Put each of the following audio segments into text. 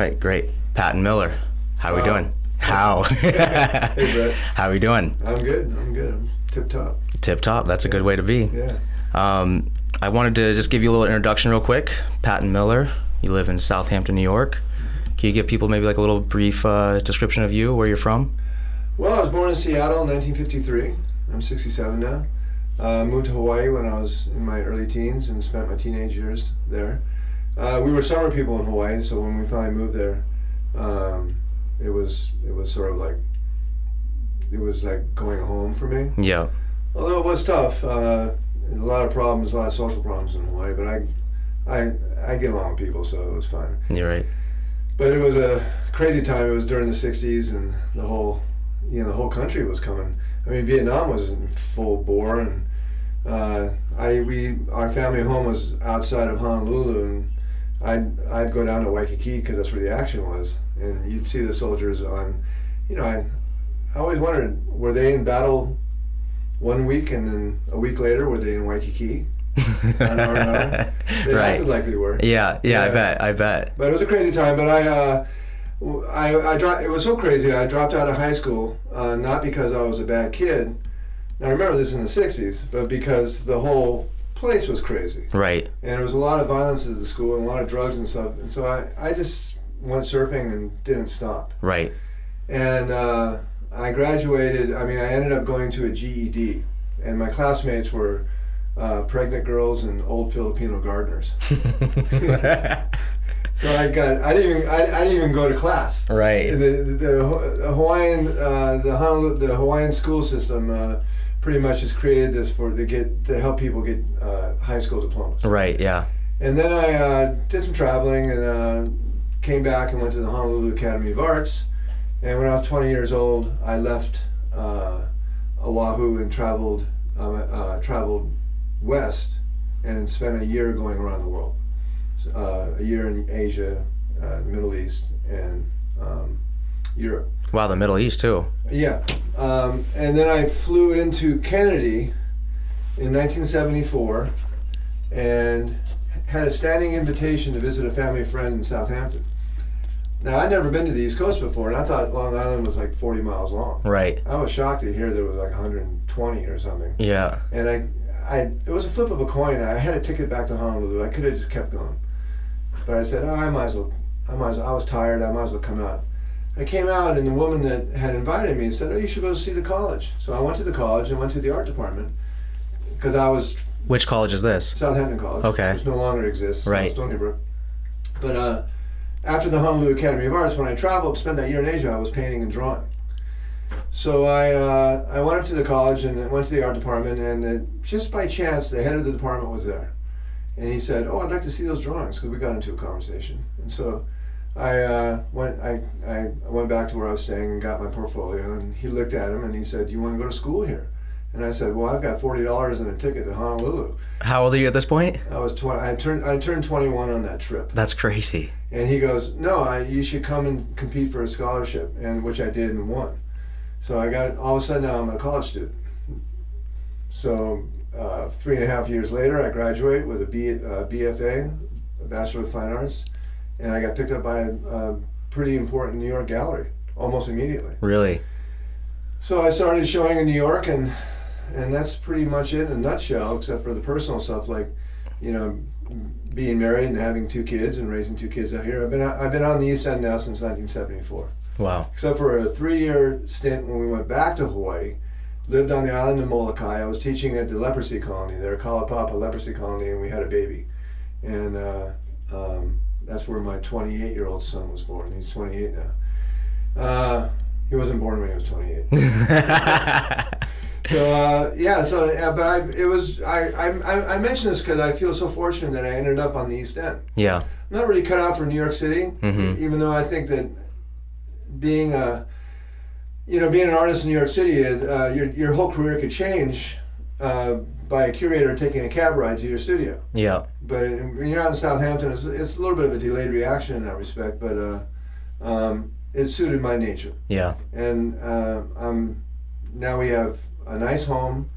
right, great. Patton Miller, how are we doing? How? Hey, Brett. how are we doing? I'm good. I'm good. I'm tip top. Tip top. That's a good way to be. Yeah. Um, I wanted to just give you a little introduction real quick. Patton Miller. You live in Southampton, New York. Can you give people maybe like a little brief uh, description of you, where you're from? Well, I was born in Seattle in 1953. I'm 67 now. Uh, moved to Hawaii when I was in my early teens and spent my teenage years there. Uh, we were summer people in Hawaii, so when we finally moved there, um, it was it was sort of like it was like going home for me. Yeah. Although it was tough, uh, a lot of problems, a lot of social problems in Hawaii, but I, I, I get along with people, so it was fine. You're right. But it was a crazy time. It was during the '60s, and the whole, you know, the whole country was coming. I mean, Vietnam was in full bore, and uh, I we our family home was outside of Honolulu, and I'd I'd go down to Waikiki because that's where the action was, and you'd see the soldiers on, you know, I, I always wondered were they in battle one week, and then a week later were they in Waikiki? I don't know. They right. acted like they were. Yeah, yeah, I bet. I bet. But it was a crazy time. But I, uh, I, I dro- It was so crazy. I dropped out of high school uh, not because I was a bad kid. Now I remember this in the '60s, but because the whole place was crazy, Right. and there was a lot of violence at the school and a lot of drugs and stuff. And so I, I just went surfing and didn't stop. Right. And uh, I graduated. I mean, I ended up going to a GED, and my classmates were uh, pregnant girls and old Filipino gardeners. So I got. I didn't even. I, I didn't even go to class. right. The, the, the Hawaiian uh, the Honolulu, the Hawaiian school system uh, pretty much has created this for to get to help people get uh, high school diplomas. Right. Yeah. And then I uh, did some traveling and uh, came back and went to the Honolulu Academy of Arts. And when I was 20 years old, I left uh, Oahu and traveled um, uh, traveled west and spent a year going around the world. So, uh, a year in Asia, uh, Middle East, and um, Europe. Wow. The Middle East too. Yeah. Um, and then I flew into Kennedy in 1974 and had a standing invitation to visit a family friend in Southampton. Now, I'd never been to the East Coast before, and I thought Long Island was like 40 miles long. Right. I was shocked to hear it was like 120 or something. Yeah. And I, I, it was a flip of a coin. I had a ticket back to Honolulu. I could have just kept going, but I said, oh, I might as well. I might as well, I was tired. I might as well come out. I came out, and the woman that had invited me said, "Oh, you should go see the college." So I went to the college and went to the art department because I was Which college is this? Southampton College. Okay. Which no longer exists. Right. Stony Brook. But uh, after the Honolulu Academy of Arts, when I traveled, spent that year in Asia, I was painting and drawing. So I uh, I went up to the college and went to the art department, and uh, just by chance, the head of the department was there, and he said, "Oh, I'd like to see those drawings," because we got into a conversation, and so. I uh, went. I, I went back to where I was staying and got my portfolio. And he looked at him and he said, you want to go to school here?" And I said, "Well, I've got forty dollars and a ticket to Honolulu." How old are you at this point? I was twenty. I turned. I turned twenty-one on that trip. That's crazy. And he goes, "No, I, you should come and compete for a scholarship," and which I did and won. So I got all of a sudden now I'm a college student. So uh, three and a half years later, I graduate with a B, uh, BFA, a Bachelor of Fine Arts, and I got picked up by a, a pretty important New York gallery almost immediately. Really. So I started showing in New York, and and that's pretty much it in a nutshell, except for the personal stuff like, you know, being married and having two kids and raising two kids out here. I've been I've been on the East End now since 1974, Wow. except for a three-year stint when we went back to Hawaii. Lived on the island of Molokai. I was teaching at the leprosy colony there, Kalaupapa leprosy colony, and we had a baby, and uh, um, that's where my 28-year-old son was born. He's 28 now. Uh, he wasn't born when he was 28. So uh, yeah, so uh, but I, it was I I, I mentioned this because I feel so fortunate that I ended up on the East End. yeah. I'm not really cut out for New York City, Mhm. even though I think that being a you know being an artist in New York City, uh, your your whole career could change uh, by a curator taking a cab ride to your studio. Yeah. But when you're out in Southampton, it's, it's a little bit of a delayed reaction in that respect, but uh, um, it suited my nature Yeah. and uh, um, now we have a nice home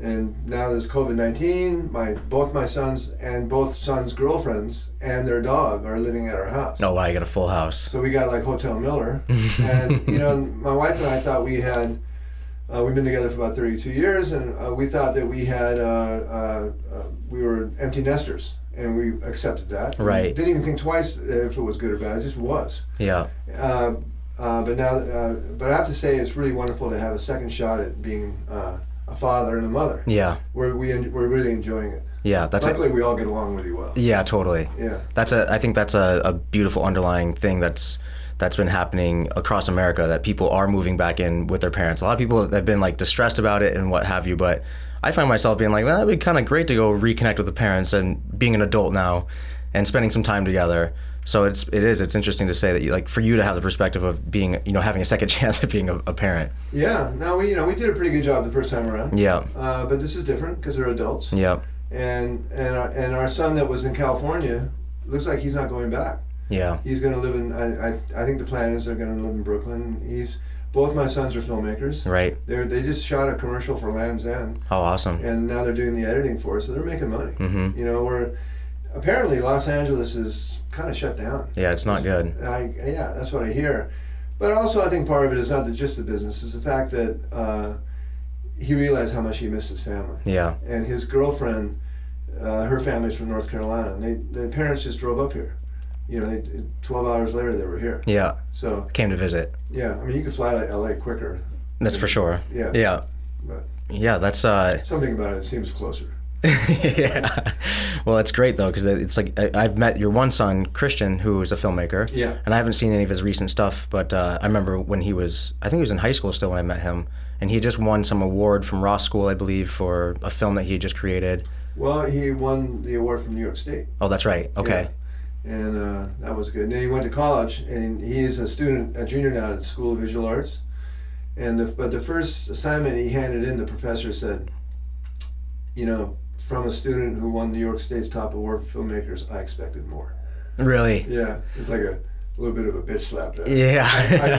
And now there's COVID nineteen. My both my sons and both sons' girlfriends and their dog are living at our house. Oh wow, you got a full house. So we got like Hotel Miller, and you know, my wife and I thought we had. Uh, we've been together for about 32 years, and uh, we thought that we had uh, uh, uh, we were empty nesters, and we accepted that. Right. Didn't even think twice if it was good or bad. It just was. Yeah. Uh, uh, but now, uh, but I have to say, it's really wonderful to have a second shot at being uh, a father and a mother. Yeah. We're we en- we're really enjoying it. Yeah. That's Luckily, it. we all get along really well. Yeah, totally. Yeah. That's a. I think that's a, a beautiful underlying thing that's that's been happening across America. That people are moving back in with their parents. A lot of people have been like distressed about it and what have you. But I find myself being like, well, it'd be kind of great to go reconnect with the parents and being an adult now, and spending some time together. So it's it is it's interesting to say that you, like for you to have the perspective of being you know having a second chance at being a, a parent. Yeah. Now we you know we did a pretty good job the first time around. Yeah. Uh, but this is different because they're adults. Yeah. And and our, and our son that was in California looks like he's not going back. Yeah. He's going to live in. I, I I think the plan is they're going to live in Brooklyn. He's both my sons are filmmakers. Right. They they just shot a commercial for Land's End. Oh, awesome. and now they're doing the editing for it, so they're making money. Mm-hmm. You know, we're apparently Los Angeles is kind of shut down. Yeah, it's not good. I yeah, that's what I hear. But also, I think part of it is not the, just the business; it's the fact that uh, he realized how much he missed his family, Yeah. and his girlfriend, uh, her family's from North Carolina, and they the parents just drove up here. You know, they, twelve hours later they were here. Yeah. So Came to visit. yeah, I mean, you could fly to L.A. quicker. That's for sure. Yeah. Yeah. But Yeah. That's uh. something about it seems closer. yeah. Well, it's great though because it's like I, I've met your one son, Christian, who is a filmmaker. Yeah. And I haven't seen any of his recent stuff, but uh, I remember when he was, I think he was in high school still when I met him, and he had just won some award from Ross School, I believe, for a film that he had just created. Well, he won the award from New York State. Oh, that's right. Okay. And uh, that was good. And then he went to college, and he is a student, a junior now at the School of Visual Arts. And the, but the first assignment he handed in, the professor said, you know, from a student who won New York State's top award for filmmakers, I expected more. Really? Yeah, it's like a little bit of a bitch slap there. Yeah.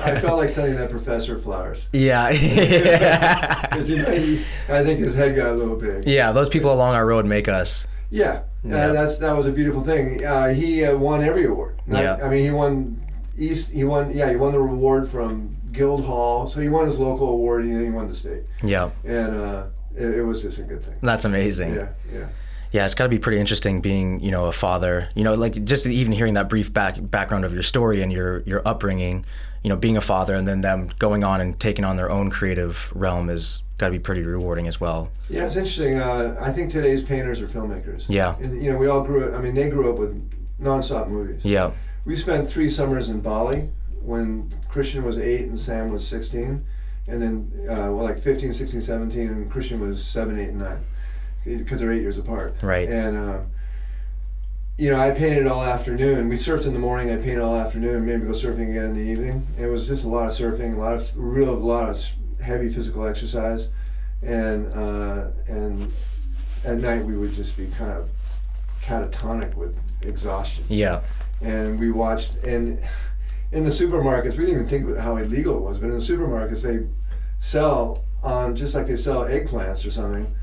I, I felt like sending that professor flowers. yeah. yeah. 'Cause, you know, he, I think his head got a little big. Yeah. Those people along our road make us. Yeah, Yeah. Uh, that's that was a beautiful thing. Uh, he uh, won every award. Not- Yeah. I mean, he won East. He won. Yeah, he won the award from Guildhall. So he won his local award, and he won the state. Yeah. And uh, it, it was just a good thing. That's amazing. Yeah, yeah. Yeah, it's got to be pretty interesting being, you know, a father. You know, like just even hearing that brief back background of your story and your your upbringing. You know, being a father and then them going on and taking on their own creative realm is got to be pretty rewarding as well. Yeah, it's interesting. Uh, I think today's painters are filmmakers. Yeah. And you know, we all grew up. I mean, they grew up with nonstop movies. Yeah. We spent three summers in Bali when Christian was eight and Sam was 16. And then, uh, well, like 15, 16, 17, and Christian was seven, eight, and nine. Because they're eight years apart. Right. And, uh, you know, I painted all afternoon. We surfed in the morning, I painted all afternoon, maybe go surfing again in the evening. It was just a lot of surfing, a lot of, real, a lot of heavy physical exercise. And, uh, and at night we would just be kind of catatonic with exhaustion Yeah. and we watched and in the supermarkets we didn't even think about how illegal it was but in the supermarkets they sell on just like they sell eggplants or something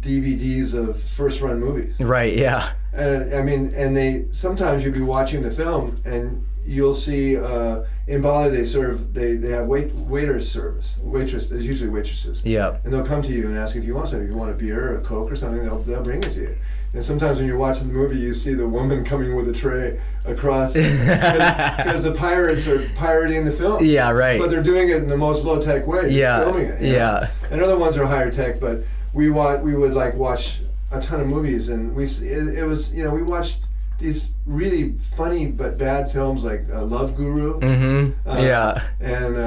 dvds of first run movies Right. Yeah. And i mean and they sometimes you'll be watching the film and you'll see uh, in bali they serve they, they have wait waiters service waitress usually waitresses Yeah. and they'll come to you and ask if you want something. If you want a beer or a coke or something, they'll, they'll bring it to you. And sometimes when you're watching the movie, you see the woman coming with a tray across because the pirates are pirating the film. Yeah. Right. But they're doing it in the most low tech way. Yeah. Filming it. you know? Yeah. And other ones are higher tech, but we want we would like watch a ton of movies, and we it, it was you know we watched these really funny but bad films like uh, Love Guru Mm-hmm. Uh, yeah. and uh,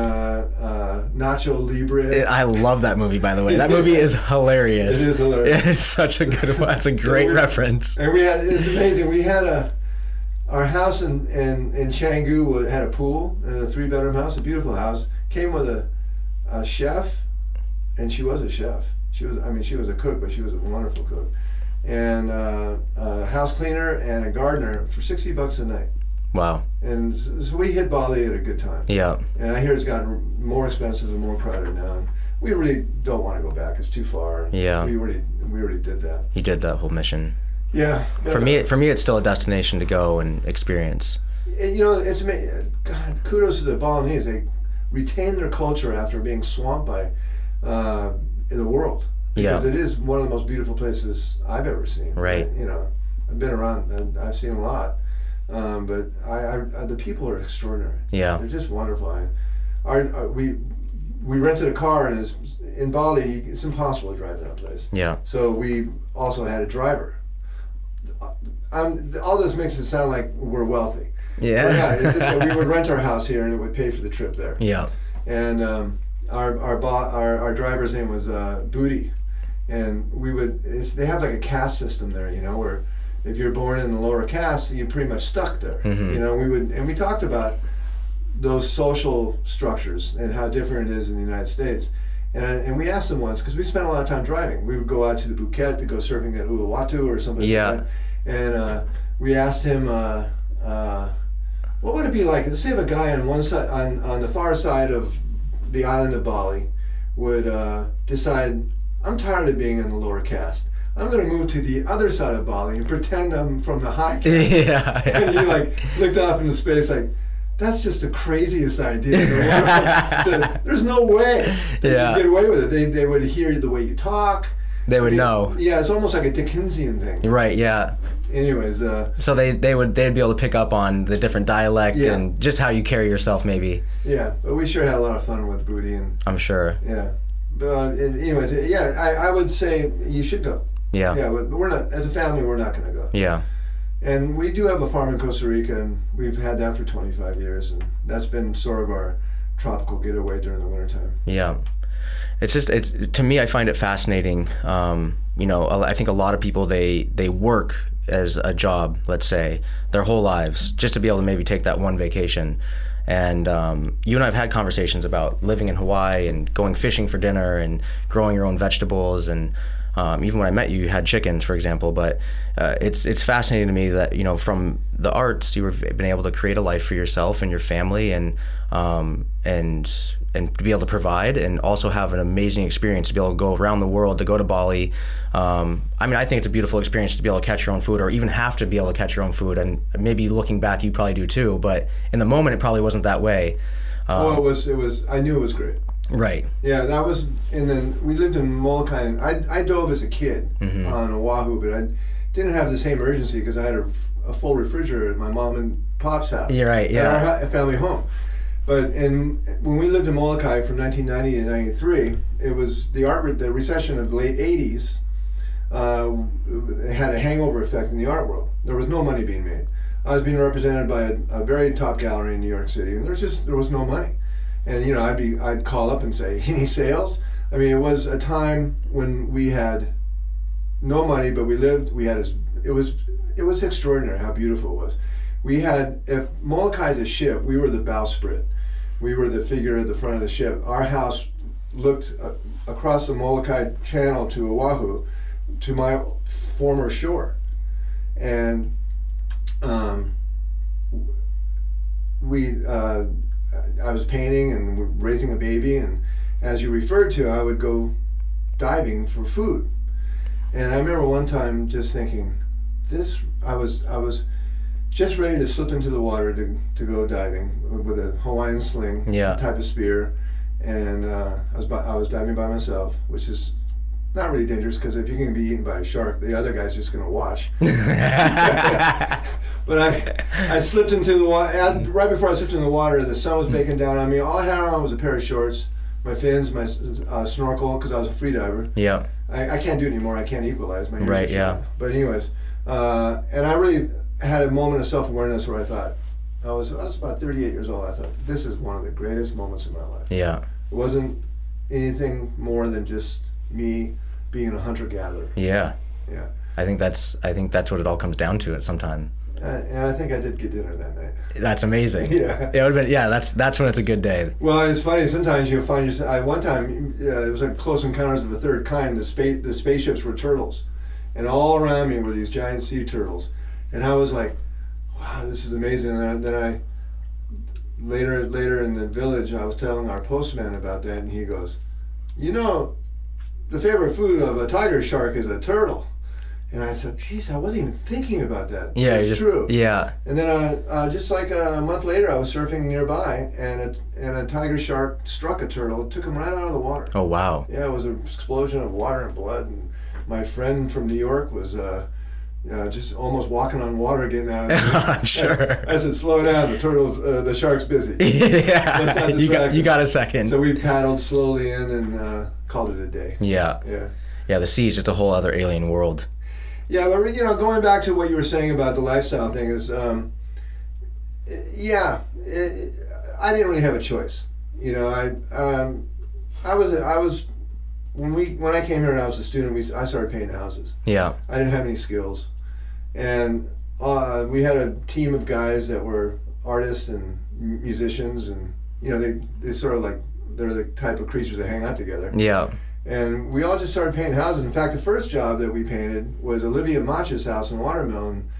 uh, Nacho Libre. I love that movie, by the way. That movie is hilarious. It is hilarious. It's such a good one. It's a great we- reference. And we had it's amazing. We had a our house in in, in Canggu wa- had a pool, and a three bedroom house, a beautiful house. Came with a, a chef, and she was a chef. She was I mean she was a cook, but she was a wonderful cook, and uh, a house cleaner and a gardener for sixty bucks a night. Wow. And so we hit Bali at a good time. Yeah. And I hear it's gotten more expensive and more crowded now. And we really don't want to go back. It's too far. Yeah. we already we already did that. You did that whole mission. Yeah, For me, for me, it's still a destination to go and experience. You know, it's God. Kudos to the Balinese. They retain their culture after being swamped by uh, the world. Yeah. Because it is one of the most beautiful places I've ever seen. Right. You know, I've been around. and I've seen a lot, um, but I, I, the people are extraordinary. Yeah. They're just wonderful. I, our, our, we we rented a car and it's, in Bali it's impossible to drive that place. Yeah. So we also had a driver. Um, all this makes it sound like we're wealthy. Yeah. Yeah, it's just, that we would rent our house here and it would pay for the trip there. Yeah. And um, our our, bo- our our driver's name was uh, Booty, and we would it's, they have like a caste system there, you know, where if you're born in the lower caste, you're pretty much stuck there. Mhm. You know, we would and we talked about those social structures and how different it is in the United States. And, and we asked him once because we spent a lot of time driving. We would go out to the Bukit to go surfing at Uluwatu or something. Yeah. Like that. And uh, we asked him, uh, uh, what would it be like? Let's say a guy on one side, on, on the far side of the island of Bali, would uh, decide, I'm tired of being in the lower caste. I'm going to move to the other side of Bali and pretend I'm from the high caste. yeah. and he like looked off into space like that's just the craziest idea in the world. Said, There's no way that Yeah. you get away with it. They, they would hear the way you talk. They I would mean, know. Yeah, it's almost like a Dickensian thing. Right. Yeah. Anyways, uh, So they they would they'd be able to pick up on the different dialect Yeah. and just how you carry yourself. Maybe yeah, but we sure had a lot of fun with Booty and I'm sure. yeah. But uh, anyways, yeah, I, I would say you should go. Yeah. Yeah, but we're not as a family. We're not going to go. Yeah. And we do have a farm in Costa Rica, and we've had that for 25 years, and that's been sort of our tropical getaway during the wintertime. Yeah. It's just it's to me I find it fascinating. Um, you know, I think a lot of people they they work as a job, let's say, their whole lives just to be able to maybe take that one vacation. And um, you and I have had conversations about living in Hawaii and going fishing for dinner and growing your own vegetables and um, even when I met you, you had chickens, for example. But uh, it's it's fascinating to me that you know from the arts you've been able to create a life for yourself and your family, and um, and and to be able to provide, and also have an amazing experience to be able to go around the world, to go to Bali. Um, I mean, I think it's a beautiful experience to be able to catch your own food, or even have to be able to catch your own food. And maybe looking back, you probably do too. But in the moment, it probably wasn't that way. Um, oh, it was. It was. I knew it was great. right. Yeah, that was. And then we lived in Molokai. And I I dove as a kid Mhm. on Oahu, but I didn't have the same urgency because I had a, a full refrigerator at my mom and pop's house. You're right, At yeah. our ha- family home. But in when we lived in Molokai from 1990 to 93, it was the art the recession of the late 80s. Uh, had a hangover effect in the art world. There was no money being made. I was being represented by a, a very top gallery in New York City, and there was just there was no money. And you know, I'd be I'd call up and say, "Any sales?" I mean, it was a time when we had no money, but we lived. We had as it was it was extraordinary how beautiful it was. We had if Molokai is a ship, we were the bowsprit. We were the figure at the front of the ship. Our house looked uh, across the Molokai Channel to Oahu, to my former shore, and um, we. Uh, I was painting and raising a baby, and as you referred to, I would go diving for food. And I remember one time just thinking, this. I was I was just ready to slip into the water to, to go diving with a Hawaiian sling Yeah. type of spear, and uh, I was by, I was diving by myself, which is not really dangerous because if you're going to be eaten by a shark, the other guy's just going to watch. But I, I slipped into the water. Right before I slipped into the water, the sun was baking down on me. All I had on was a pair of shorts, my fins, my uh, snorkel, because I was a free diver. yeah. I, I can't do it anymore. I can't equalize my Right, yeah. shot. But anyways, uh, and I really had a moment of self awareness where I thought, I was I was about 38 years old. I thought this is one of the greatest moments in my life. Yeah. It wasn't anything more than just me being a hunter gatherer. Yeah. Yeah. I think that's I think that's what it all comes down to at some time. And, and I think I did get dinner that night. That's amazing. Yeah. It would have been yeah. That's that's when it's a good day. Well, it's funny. Sometimes you'll find yourself. I, one time, uh, it was like Close Encounters of the Third Kind. The space, the spaceships were turtles, and all around me were these giant sea turtles, and I was like, "Wow, this is amazing." And then I, later, later in the village, I was telling our postman about that, and he goes, you know, the favorite food of a tiger shark is a turtle. And I said, geez, I wasn't even thinking about that. Yeah, it's just, true. Yeah. And then, uh, uh, just like a month later, I was surfing nearby, and a, and a tiger shark struck a turtle, took him right out of the water. Oh wow. Yeah, it was an explosion of water and blood. And my friend from New York was uh, uh, just almost walking on water getting out. Of I'm sure. I said, "Slow down, the turtle, uh, the shark's busy." Yeah. You got you got a second. So we paddled slowly in and uh, called it a day. yeah. Yeah. Yeah. The sea is just a whole other alien world. Yeah, but you know, going back to what you were saying about the lifestyle thing is, um, yeah, it, I didn't really have a choice. You know, I um, I was I was when we when I came here and I was a student, we I started painting houses. Yeah. I didn't have any skills, and uh, we had a team of guys that were artists and musicians, and you know, they they sort of like they're the type of creatures that hang out together. Yeah. And we all just started painting houses. In fact, the first job that we painted was Olivia Macha's house in Watermelon.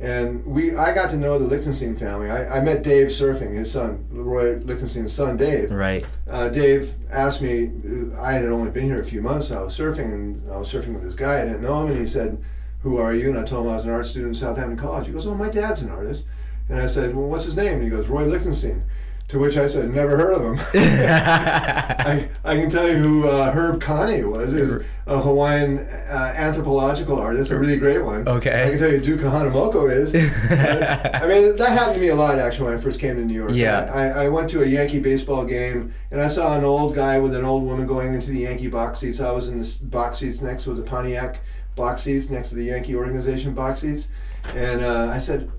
And we, I got to know the Lichtenstein family. I, I met Dave surfing, his son, Roy Lichtenstein's son, Dave. Right. Uh, Dave asked me, I had only been here a few months. I was surfing, and I was surfing with this guy. I didn't know him, and he said, Who are you? And I told him I was an art student at Southampton College. He goes, Oh, my dad's an artist. And I said, Well, what's his name? And he goes, Roy Lichtenstein. To which I said, Never heard of him. I, I can tell you who uh, Herb Kane was. He was a Hawaiian uh, anthropological artist, a really great one. Okay. I can tell you who Duke Kahanamoku is. I mean, that happened to me a lot actually when I first came to New York. Yeah. I, I went to a Yankee baseball game and I saw an old guy with an old woman going into the Yankee box seats. I was in the box seats next to the Pontiac box seats next to the Yankee organization box seats. And uh, I said,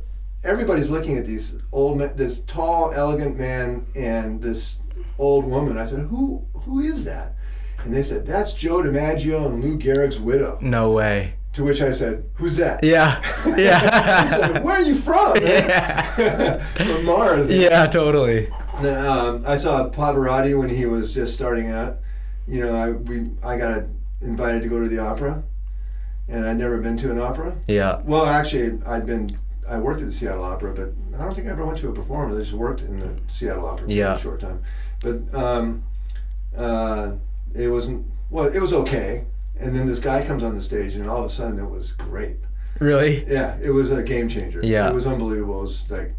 everybody's looking at these old, this tall, elegant man and this old woman. I said, who, who is that? And they said, that's Joe DiMaggio and Lou Gehrig's widow. no way. To which I said, who's that? Yeah. I Yeah. said, Where are you from? man?" Yeah. from Mars. yeah. Totally. Um, I saw Pavarotti when he was just starting out. You know, I we I got invited to go to the opera, and I'd never been to an opera. Yeah. Well, actually, I'd been I worked at the Seattle Opera, but I don't think I ever went to a performance. I just worked in the Seattle Opera for Yeah. a short time. But um, uh, it wasn't well. It was okay. And then this guy comes on the stage, and all of a sudden, it was great. Really. Yeah, it was a game changer. Yeah. it was unbelievable. It was like,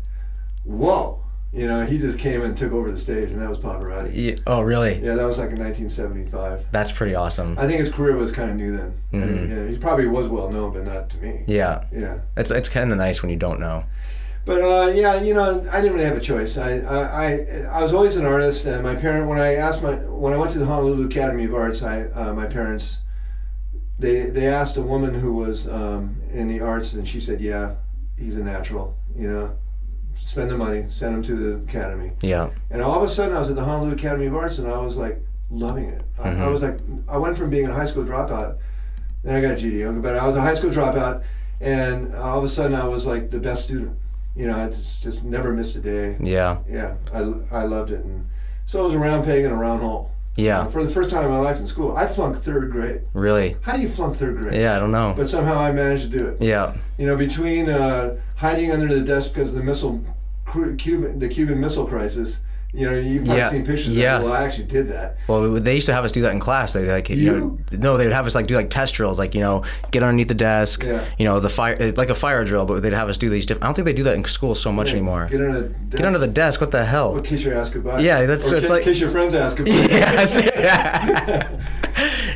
whoa, you know, he just came and took over the stage, and that was Pavarotti. Yeah. Oh, really? Yeah, that was like in 1975. That's pretty awesome. I think his career was kind of new then. Mhm. Yeah, he probably was well known, but not to me. Yeah. Yeah, It's it's kind of nice when you don't know. but uh, yeah, you know, I didn't really have a choice. I, I, I, I was always an artist, and my parent when I asked my when I went to the Honolulu Academy of Arts, I uh, my parents. They, they asked a woman who was um, in the arts, and she said, "Yeah, he's a natural. You know, spend the money, send him to the academy." Yeah. And all of a sudden, I was at the Honolulu Academy of Arts, and I was like loving it. I, I Mhm. was like, I went from being a high school dropout, then I got a GD, but I was a high school dropout, and all of a sudden, I was like the best student. You know, I just, just never missed a day. Yeah. Yeah, I, I loved it, and so it was a round peg and a round hole. Yeah. For the first time in my life in school, I flunked third grade. Really. How do you flunk third grade? Yeah. I don't know. But somehow I managed to do it. Yeah. You know, between uh, hiding under the desk because of the missile, Cuban, the Cuban Missile Crisis. You know, you've probably Yeah, seen pictures. yeah. Of, well, I actually did that. Well, they used to have us do that in class. They like you, know, no, they would have us like do like test drills, like you know, get underneath the desk, Yeah. you know, the fire eh, like a fire drill, but they'd have us do these different. I don't think they do that in school so much anymore. Get under the desk. Get under the desk. What the hell? Or kiss your ass goodbye. Yeah, that's- or it's kiss, like- kiss your friends ass goodbye. yes. Yeah.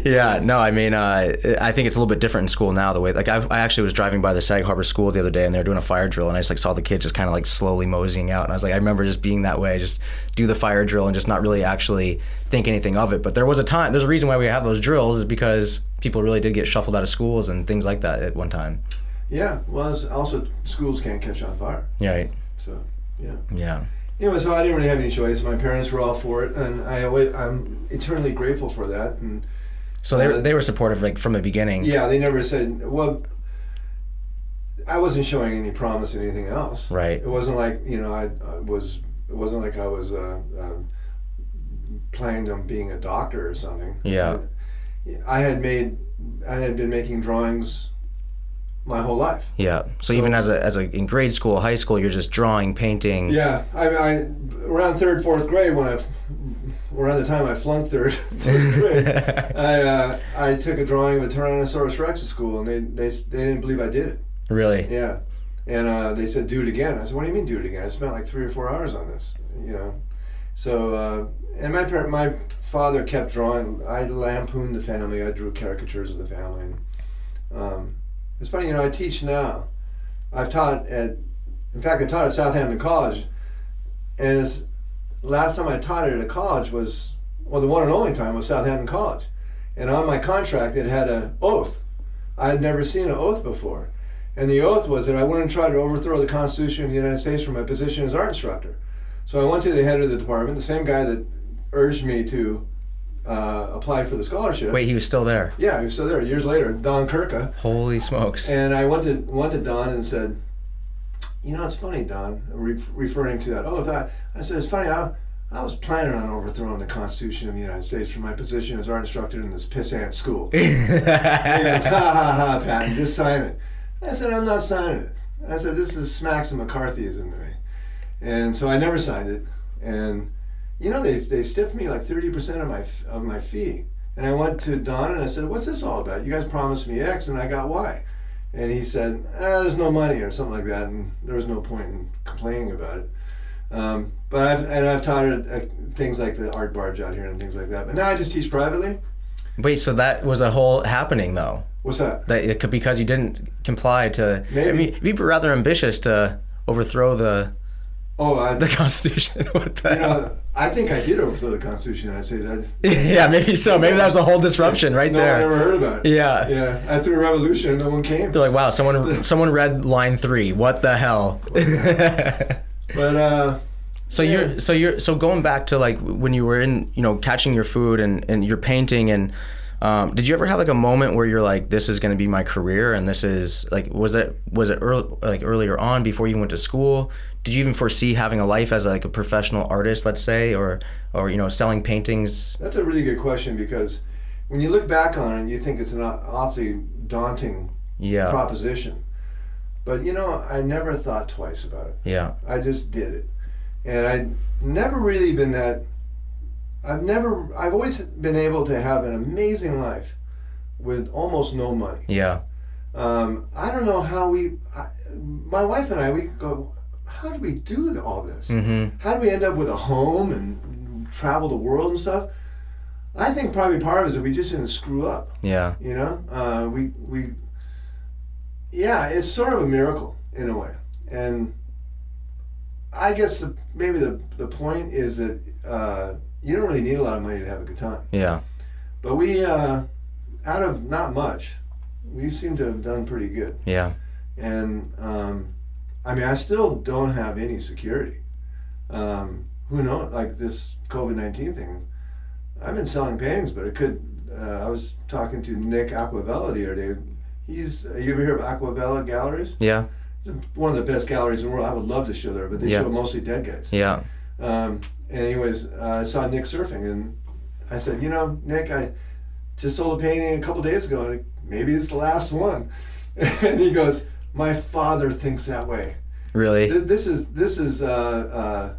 yeah. No, I mean, uh, I think it's a little bit different in school now. The way, like, I, I actually was driving by the Sag Harbor School the other day, and they were doing a fire drill, and I just like saw the kids just kind of like slowly moseying out, and I was like, I remember just being that way, just do the fire drill and just not really actually think anything of it. But there was a time. There's a reason why we have those drills is because people really did get shuffled out of schools and things like that at one time. yeah. Well, also schools can't catch on fire. Right. So yeah. Yeah. Anyway, so I didn't really have any choice. My parents were all for it, and I always, I'm eternally grateful for that. And So they were, Uh, they were supportive like from the beginning. yeah, they never said, well, I wasn't showing any promise in anything else. Right. It wasn't like you know I, I was. It wasn't like I was uh, um, planned on being a doctor or something. Yeah. I, I had made. I had been making drawings my whole life. Yeah. So, So- even as a as a in grade school, high school, you're just drawing, painting. Yeah, I, I around third, fourth grade when I around the time I flunked third, third grade, I uh, I took a drawing of a Tyrannosaurus Rex at school, and they they they didn't believe I did it. really? Yeah, and uh, they said do it again. I said, what do you mean do it again? I spent like three or four hours on this, you know. So uh, and my parent, my father kept drawing. I lampooned the family. I drew caricatures of the family. And, um, it's funny, you know. I teach now. I've taught at, in fact, I taught at Southampton College, and it's, last time I taught it at a college was well, the one and only time was Southampton College, and on my contract it had an oath. I had never seen an oath before. And the oath was that I wouldn't try to overthrow the Constitution of the United States from my position as art instructor. So I went to the head of the department, the same guy that urged me to uh, apply for the scholarship. Wait, he was still there. Yeah, he was still there. Years later, Don Kirka. Holy smokes! And I went to went to Don and said, "You know, it's funny, Don, re- referring to that oath. I, I said it's funny. I, I was planning on overthrowing the Constitution of the United States from my position as art instructor in this pissant school." He goes, ha ha ha, Patton, just sign it. I said, I'm not signing it. I said, this is smacks of McCarthyism to me. And so I never signed it. And, you know, they, they stiffed me like 30% of my, of my fee. And I went to Don and I said, what's this all about? You guys promised me X and I got Y. And he said, ah, there's no money or something like that. And there was no point in complaining about it. Um, but I've, and I've taught it, uh, things like the art barge out here and things like that. But now I just teach privately. Wait, so that was a whole happening though. What's that? That it could, because you didn't comply to. I Maybe. mean, you'd be rather ambitious to overthrow the Oh, I, the Constitution. what the you hell? know, I think I did overthrow the Constitution of the United States. I, yeah, maybe so. Maybe that was the whole disruption right no there. one ever heard about it. Yeah. Yeah, I threw a revolution and no one came. They're like, wow, someone someone read line three. What the hell? But uh, so Yeah. you're so you're so going back to like when you were in you know catching your food and and you're painting and um, did you ever have like a moment where you're like this is going to be my career and this is like was it was it early, like earlier on before you went to school did you even foresee having a life as like a professional artist let's say or or you know selling paintings that's a really good question because when you look back on it, you think it's an awfully daunting yeah proposition. But you know, I never thought twice about it. yeah I just did it, and I'd never really been that. I've never. I've always been able to have an amazing life with almost no money. yeah Um, I don't know how we. I, my wife and I, we go. How do we do all this? mm-hmm How do we end up with a home and travel the world and stuff? I think probably part of it is that we just didn't screw up. yeah You know, uh, we we. Yeah, it's sort of a miracle in a way, and I guess the maybe the the point is that uh, you don't really need a lot of money to have a good time. yeah But we, uh, out of not much, we seem to have done pretty good. yeah And um, I mean, I still don't have any security. Um, who knows? Like this COVID nineteen thing. I've been selling paintings, but it could. Uh, I was talking to Nick Acquavella the other day. He's. You ever hear of Acquavella Galleries? yeah It's one of the best galleries in the world. I would love to show there, but they Yeah. show mostly dead guys. yeah Um, anyways, uh, I saw Nick surfing, and I said, you know, Nick, I just sold a painting a couple days ago, and maybe it's the last one. and he goes, my father thinks that way. really Th- This is this is uh,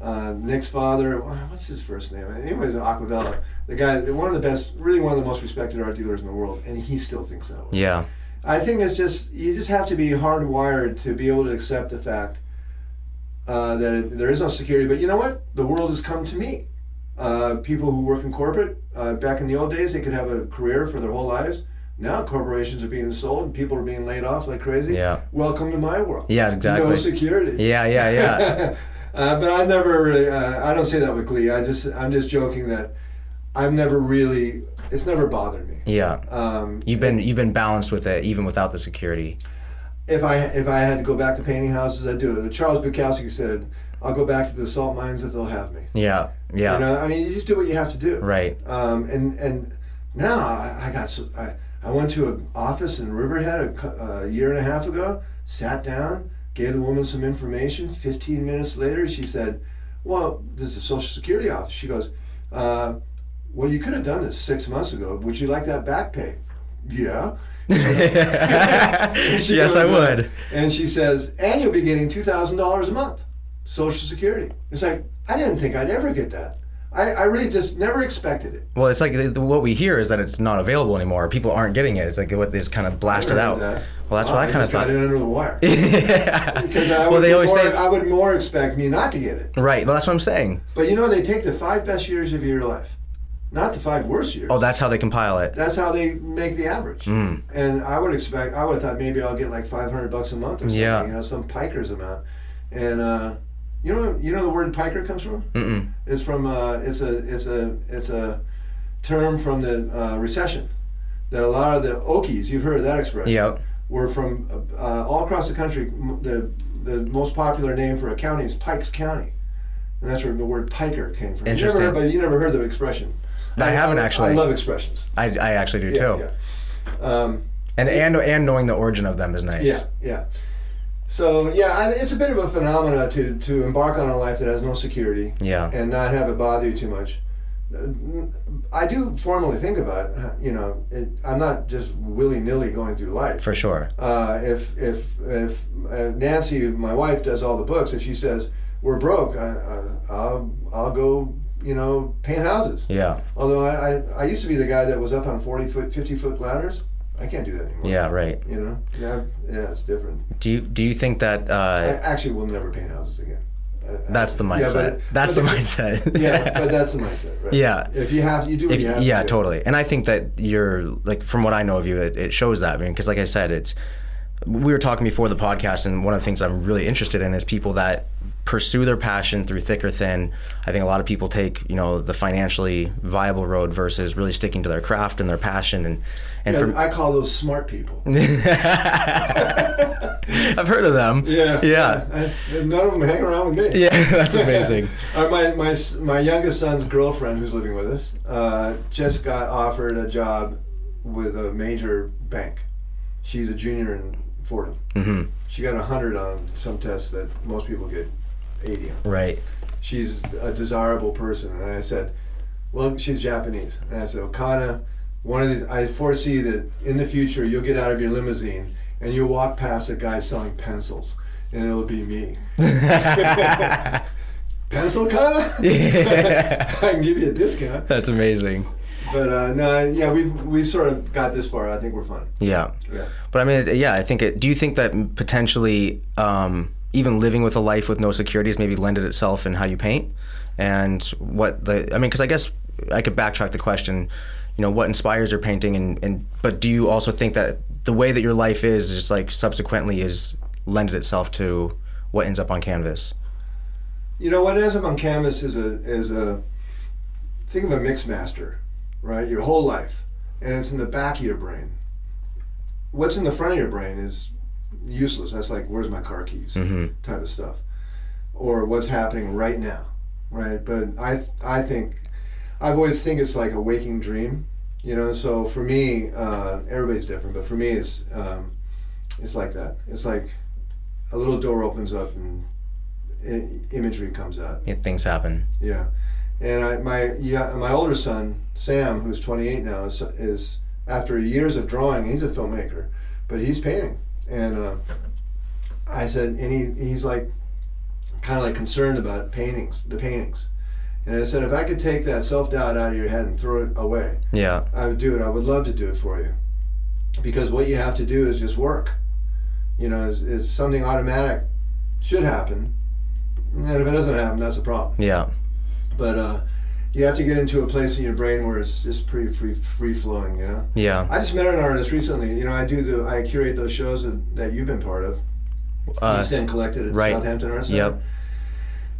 uh, uh, Nick's father. What's his first name? Anyways, Acquavella, the guy, one of the best, really one of the most respected art dealers in the world, and he still thinks that way. yeah I think it's just you just have to be hardwired to be able to accept the fact uh, that there is no security. But you know what? The world has come to me. Uh, people who work in corporate uh, back in the old days, they could have a career for their whole lives. Now corporations are being sold and people are being laid off like crazy. Yeah. Welcome to my world. yeah exactly No security. yeah yeah yeah uh, but I never really. Uh, I don't say that with glee. I just. I'm just joking that I've never really. It's never bothered me. yeah Um, you've been you've been balanced with it even without the security if I if I had to go back to painting houses, I'd do it. Charles Bukowski said, "I'll go back to the salt mines if they'll have me." yeah yeah You know, I mean, you just do what you have to do. right Um, and and now I, I got so, I I went to an office in Riverhead a, a year and a half ago. Sat down, gave the woman some information. Fifteen minutes later, she said, "Well, this is a Social Security office." She goes, uh, "Well, you could have done this six months ago. Would you like that back pay?" Yeah. Yes, I would. And she says, and you'll be getting two thousand dollars a month, Social Security. It's like I didn't think I'd ever get that. I, I really just never expected it. Well, it's like the, the- what we hear is that it's not available anymore. People aren't getting it. It's like what they just kind of blasted out. that. Well, that's Wow, what I you kind of thought. got it under the wire. yeah. Because I well, they always more, say I would more expect me not to get it. right. Well, that's what I'm saying. But you know, they take the five best years of your life, not the five worst years. Oh, that's how they compile it. That's how they make the average. Mm. And I would expect, I would have thought maybe I'll get like 500 bucks a month or something, Yeah. you know, some piker's amount. And, uh, you know, you know the word piker comes from? Mm-mm. It's from, uh, it's a, it's a, it's a term from the uh, recession. That a lot of the Okies, you've heard of that expression, Yep. were from uh, all across the country. The the most popular name for a county is Pikes County, and that's where the word piker came from. You Interesting. never heard, but you never heard the expression. I haven't actually. I love expressions. I, I actually do Yeah, too. yeah. Um, And and and knowing the origin of them is nice. Yeah, yeah. So yeah, I, it's a bit of a phenomena to to embark on a life that has no security Yeah. and not have it bother you too much. Uh, I do formally think about, you know, it, I'm not just willy nilly going through life. For sure. Uh, if if if uh, Nancy, my wife, does all the books, if she says we're broke, I, I, I'll I'll go, you know, paint houses. Yeah. Although I, I, I used to be the guy that was up on forty foot, fifty foot ladders. I can't do that anymore. Yeah. Right. You know, yeah, yeah, it's different. Do you do you think that I uh, actually will never paint houses again. I- that's the I- yeah, mindset? but- that's but the mindset. yeah, but that's the mindset, right? Yeah. If you have, you do If, you have. yeah, to totally. And I think that you're like from what I know of you, it, it shows that. I mean, because like I said, it's we were talking before the podcast, and one of the things I'm really interested in is people that pursue their passion through thick or thin. I think a lot of people take you know the financially viable road versus really sticking to their craft and their passion. And and Yeah, I call those smart people. I've heard of them. Yeah, yeah, I, none of them hang around with me. yeah. That's amazing. Uh, my, my, my youngest son's girlfriend, who's living with us, uh, just got offered a job with a major bank. She's a junior in Fordham. hmm She got a 100 on some tests that most people get 80. Right. She's a desirable person. And I said, well, she's Japanese. And I said, Okana, one of these, I foresee that in the future you'll get out of your limousine and you'll walk past a guy selling pencils. And it'll be me. Pencil Kana? yeah. I can give you a discount. That's amazing. But uh, no, yeah, we've we've sort of got this far. I think we're fine. Yeah. Yeah. But I mean, yeah, I think it. Do you think that potentially, um, even living with a life with no securities, maybe lended itself in how you paint, and what the? I mean, because I guess I could backtrack the question. You know, what inspires your painting, and, and but do you also think that the way that your life is, just like subsequently, is lended itself to what ends up on canvas? You know what ends up on canvas is a is a think of a mix master, right? Your whole life, and it's in the back of your brain. What's in the front of your brain is useless. That's like where's my car keys hmm type of stuff, or what's happening right now, right? But I th- I think I've always think it's like a waking dream, you know. So for me, uh, everybody's different, but for me, it's um, it's like that. It's like a little door opens up and I- imagery comes out. Yeah, things happen. Yeah, and I my yeah my older son Sam, who's 28 now, is, is after years of drawing, he's a filmmaker, but he's painting. And uh, I said, and he he's like kind of like concerned about paintings, the paintings. And I said, if I could take that self doubt out of your head and throw it away, Yeah. I would do it. I would love to do it for you, because what you have to do is just work. You know, is, is something automatic should happen, and if it doesn't happen, that's a problem Yeah. but uh, you have to get into a place in your brain where it's just pretty free free flowing you know Yeah. i just met an artist recently you know i do the i curate those shows that, that you've been part of Uh, East End collected at right. southampton art Center. Yep.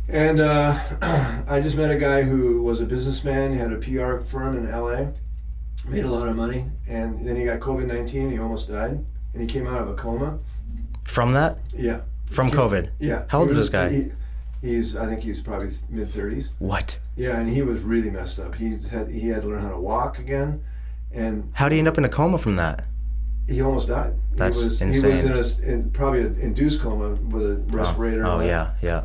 and uh, i just met a guy who was a businessman he had a pr firm in la made a lot of money and then he got covid-19 he almost died and he came out of a coma From that? yeah From He- COVID? yeah How old is this guy? he- he's i think he's probably mid 30s What? Yeah, and he was really messed up. He had he had to learn how to walk again, and How do you end up in a coma from that? he almost died. That's he was, insane. He was in a in probably an induced coma with a respirator. Oh, and all that. yeah, yeah.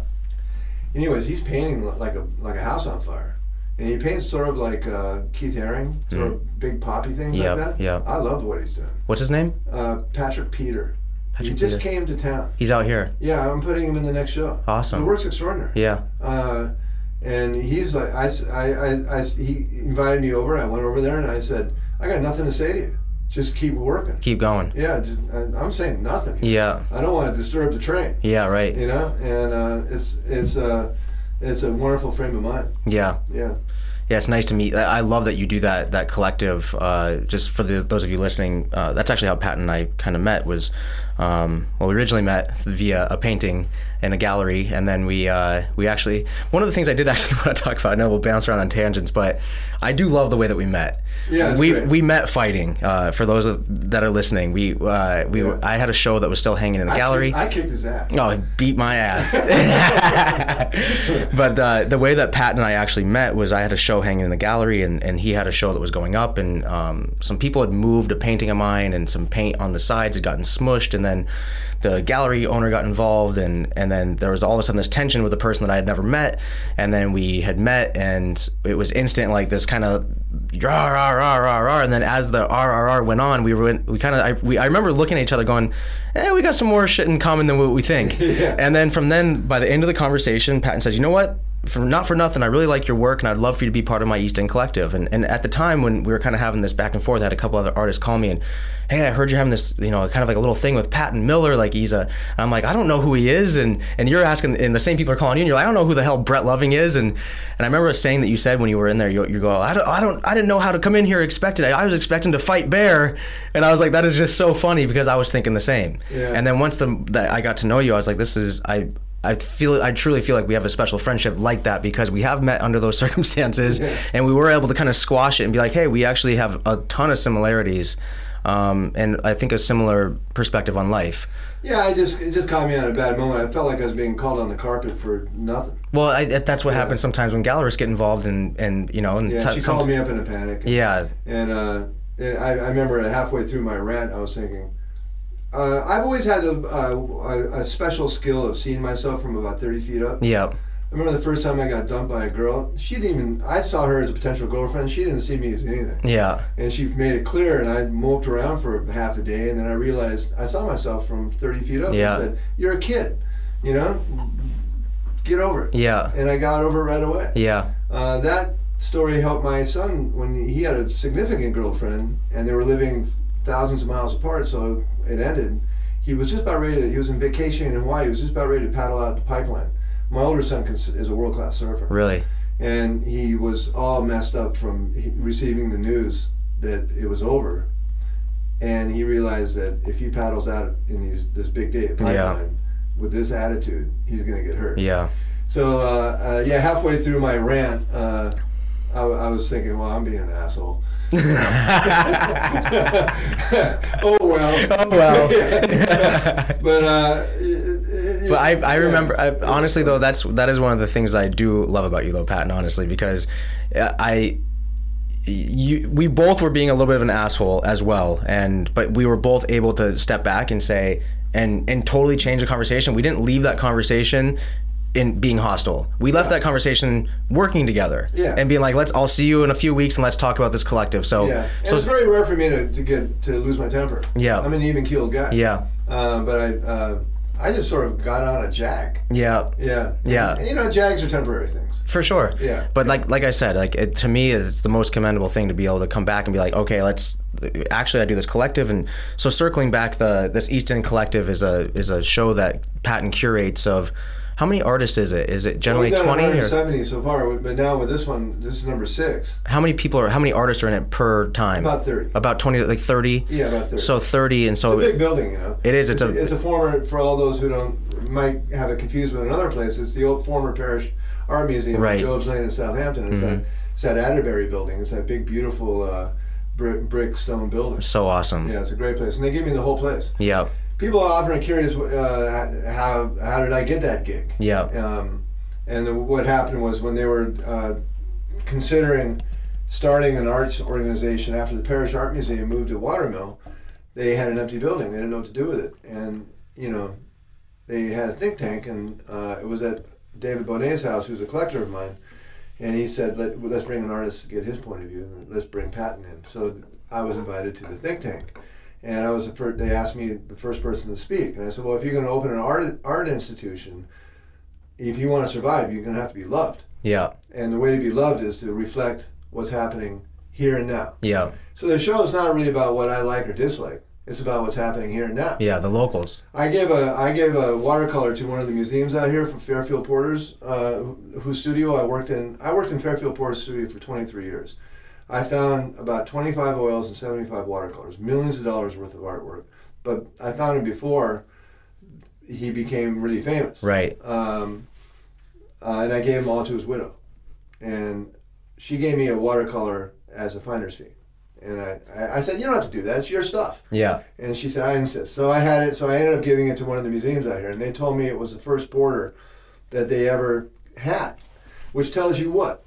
Anyways, he's painting like a like a house on fire, and he paints sort of like uh, Keith Haring, sort of big poppy things Yep, like that. Yeah. I love what he's doing. What's his name? Uh, Patrick Peter. Patrick he just Peter. came to town. He's out here. Yeah, I'm putting him in the next show. Awesome. The work's extraordinary. Yeah. Uh, And he's like, I, I, I, he invited me over. I went over there and I said, I got nothing to say to you. Just keep working. Keep going. Yeah, just, I, I'm saying nothing. Yeah. I don't want to disturb the train. Yeah. Right. You know, and uh, it's it's uh, it's a wonderful frame of mind. Yeah. Yeah. Yeah, it's nice to meet. I I love that you do that. That collective. Uh, just for the, those of you listening, uh, that's actually how Pat and I kind of met. Was um, well, we originally met via a painting in a gallery, and then we uh, we actually one of the things I did actually want to talk about. I know we'll bounce around on tangents, but I do love the way that we met. Yeah, we great. we met fighting. Uh, for those of, that are listening, we uh, we Yeah. I had a show that was still hanging in a I gallery. kicked- I kicked his ass. Oh, he beat my ass. but uh, the way that Pat and I actually met was I had a show hanging in the gallery, and, and he had a show that was going up, and um, some people had moved a painting of mine, and some paint on the sides had gotten smushed, and then the gallery owner got involved, and, and then there was all of a sudden this tension with a person that I had never met, and then we had met, and it was instant like this kind of rah rah rah rah rah, and then as the RRR went on, we were we kind of I, we, I remember looking at each other going, eh, we got some more shit in common than what we think, Yeah. and then from then by the end of the conversation, Paton says, you know what. For not for nothing, I really like your work, and I'd love for you to be part of my East End collective. And, and at the time when we were kind of having this back and forth, I had a couple other artists call me and, hey, I heard you're having this, you know, kind of like a little thing with Paton Miller. Like he's a, and I'm like, I don't know who he is, and and you're asking, and the same people are calling you, and you're like, I don't know who the hell Brett Loving is, and and I remember a saying that you said when you were in there, you, you go, I don't, I don't, I didn't know how to come in here expecting. I was expecting to fight Bear, and I was like, that is just so funny because I was thinking the same. Yeah. And then once the that I got to know you, I was like, this is I. I feel I truly feel like we have a special friendship like that because we have met under those circumstances Yeah. and we were able to kind of squash it and be like, hey, we actually have a ton of similarities um, and I think a similar perspective on life. Yeah, I just it just caught me on a bad moment. I felt like I was being called on the carpet for nothing. Well, I, that's what Yeah. happens sometimes when gallerists get involved and and you know and Yeah, t- she called me up in a panic. Yeah, And uh, I, I remember halfway through my rant, I was thinking, uh, I've always had a, a, a special skill of seeing myself from about 30 feet up. yeah, I remember the first time I got dumped by a girl. She didn't even, I saw her as a potential girlfriend. She didn't see me as anything. yeah, And she made it clear, and I moped around for half a day, and then I realized I saw myself from 30 feet up Yeah. and said, You're a kid, you know? Get over it. yeah, And I got over it right away. yeah, Uh, that story helped my son when he had a significant girlfriend and they were living thousands of miles apart, so it ended. He was just about ready to, he was in vacation in Hawaii, he was just about ready to paddle out the pipeline. My older son is a world class surfer. really, And he was all messed up from receiving the news that it was over. And he realized that if he paddles out in these this big day pipeline Yeah. with this attitude, he's going to get hurt. yeah, So uh, uh, yeah, halfway through my rant, uh, I, I was thinking, well, I'm being an asshole. oh well. Oh, well. but uh, it- it- But I, I yeah. remember I, honestly though that's that is one of the things I do love about you though Paton honestly because uh, I you we both were being a little bit of an asshole as well and but we were both able to step back and say and and totally change the conversation we didn't leave that conversation in being hostile we left that conversation working together Yeah. and being like let's I'll see you in a few weeks and let's talk about this collective so Yeah, and so it's very rare for me to, to get to lose my temper. Yeah. I'm an even keeled guy. yeah Uh, but I uh, I just sort of got on a jag. yeah Yeah. Yeah. And, you know, jags are temporary things. For sure. Yeah. But like like I said, like it, to me, it's the most commendable thing to be able to come back and be like, okay, let's actually I do this collective, and so circling back, the this East End collective is a is a show that Paton curates of. How many artists is it? Is it generally done twenty? Or 170 so far, but now with this one, this is number six. how many people are? How many artists are in it per time? About 30. About twenty, like thirty. Yeah, about 30. So thirty, and so It's a big building, you know. It is, it's a- it's a former for all those who don't might have it confused with another place. It's the old former Parrish art museum, Right. in Job's Lane in Southampton. It's that it's that Atterbury building. It's that big, beautiful uh, brick, brick stone building. so awesome. Yeah, it's a great place, and they gave me the whole place. Yeah. People are often curious uh, how how did I get that gig? Yeah. Um, and the, what happened was when they were uh, considering starting an arts organization after the Parrish art museum moved to Watermill, they had an empty building. They didn't know what to do with it, and you know, they had a think tank, and uh, it was at David Bonet's house, who's a collector of mine, and he said, Let, let's bring an artist to get his point of view, and let's bring Paton in. So I was invited to the think tank. And I was the first, they asked me the first person to speak. And I said, well, if you're going to open an art, art institution, if you want to survive, you're going to have to be loved. Yeah. and the way to be loved is to reflect what's happening here and now. Yeah. So the show is not really about what I like or dislike. It's about what's happening here and now. Yeah. The locals. I gave a I gave a watercolor to one of the museums out here from Fairfield Porter's, uh, who- whose studio I worked in. I worked in Fairfield Porter's studio for 23 years. I found about 25 oils and 75 watercolors, millions of dollars worth of artwork. But I found him before he became really famous. Right. Um, uh, and I gave them all to his widow, and she gave me a watercolor as a finder's fee. And I, I, I said, you don't have to do that. It's your stuff. Yeah. And she said, I insist. So I had it. So I ended up giving it to one of the museums out here, and they told me it was the first border that they ever had, which tells you what?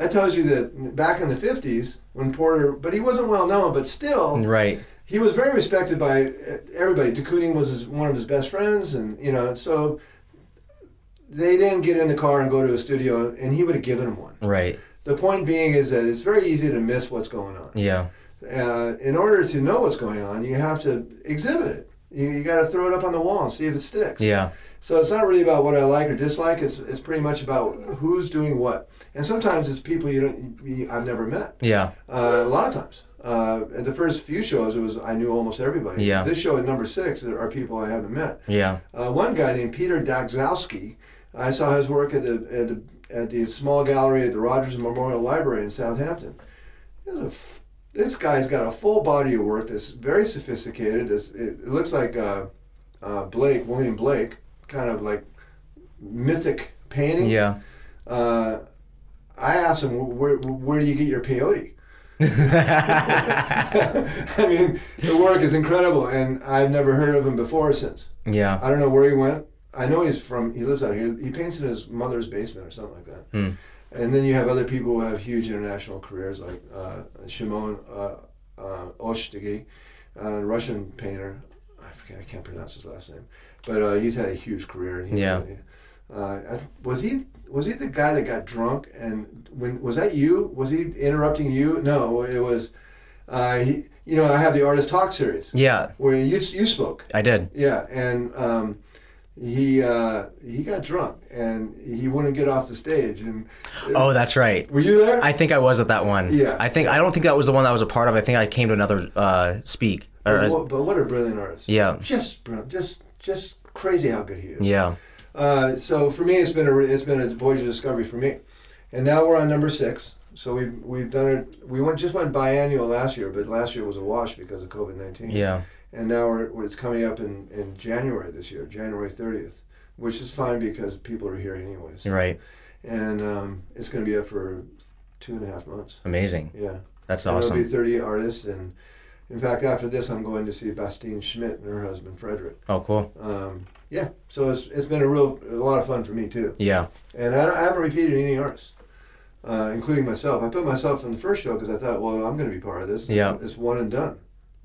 That tells you that back in the '50s, when Porter, but he wasn't well known, but still, Right. he was very respected by uh, everybody. de Kooning was his, one of his best friends, and you know, so they didn't get in the car and go to a studio, and he would have given him one. Right. The point being is that it's very easy to miss what's going on Yeah. uh, in order to know what's going on, you have to exhibit it. You, you got to throw it up on the wall and see if it sticks. Yeah. So it's not really about what I like or dislike. It's it's pretty much about who's doing what. And sometimes it's people you don't you, I've never met. Yeah. Uh, a lot of times. Uh, at the first few shows, it was I knew almost everybody. Yeah. This show at number six, there are people I haven't met. Yeah. Uh, one guy named Peter Dagzowski, I saw his work at the, at the at the small gallery at the Rogers Memorial Library in Southampton. He's a f- this guy's got a full body of work that's very sophisticated. This it, it looks like uh, uh, Blake, William Blake, kind of like mythic paintings. Yeah. Uh, I asked him, where, where do you get your peyote? I mean, the work is incredible, and I've never heard of him before or since. Yeah. I don't know where he went. I know he's from. He lives out here. He paints in his mother's basement or something like that. Hmm. And then you have other people who have huge international careers, like uh, Shimon uh, uh, Oshtigi, a Russian painter. I forget. I can't pronounce his last name, but uh, he's had a huge career. And he's Yeah. Uh, was he was he the guy that got drunk and when was that you? Was he interrupting you? No, it was. Uh, he, you know, I have the artist talk series Yeah. where you you spoke. I did. Yeah, and um, he uh, he got drunk and he wouldn't get off the stage. And Oh, that's right. were you there? I think I was at that one. Yeah. I think I don't think that was the one that I was a part of. I think I came to another uh, speak. Or, but, what, but what a brilliant artist! Yeah. just brilliant, just just crazy how good he is. yeah. Uh, so for me, it's been a it's been a voyage of discovery for me, and now we're on number six. So we've we've done it. We went just went biannual last year, but last year was a wash because of COVID nineteen. Yeah. and now we're, it's coming up in, in January this year, January 30th, which is fine because people are here anyways. Right. And um, it's going to be up for two and a half months. Amazing. Yeah. That's And There'll be awesome. 30 artists. And in fact, after this, I'm going to see Bastienne Schmidt and her husband, Frederick. Oh, cool. Um, yeah. So it's, it's been a real, a lot of fun for me too. Yeah. And I, I haven't repeated any artists. Uh, including myself. I put myself in the first show because I thought, well, I'm going to be part of this. Yeah. It's one and done.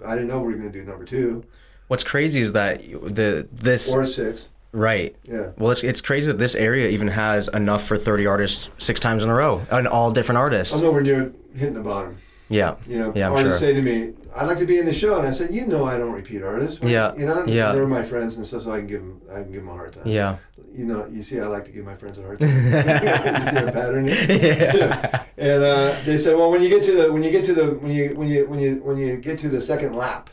I didn't know we were going to do number two What's crazy is that the this or six. right. Yeah. Well, it's it's crazy that this area even has enough for 30 artists six times in a row, and all different artists. I'm nowhere near hitting the bottom. Yeah. You know, Yeah, I'm artists sure. say to me, "I'd like to be in the show," and I said, "You know, I don't repeat artists." Yeah, You know, yeah. they're my friends and stuff, so I can give them, I can give them a hard time. Yeah. You know, you see, I like to give my friends a hard time. you see a pattern? Yeah. And uh, they said, "Well, when you get to the, when you get to the, when you, when you, when you, when you get to the second lap,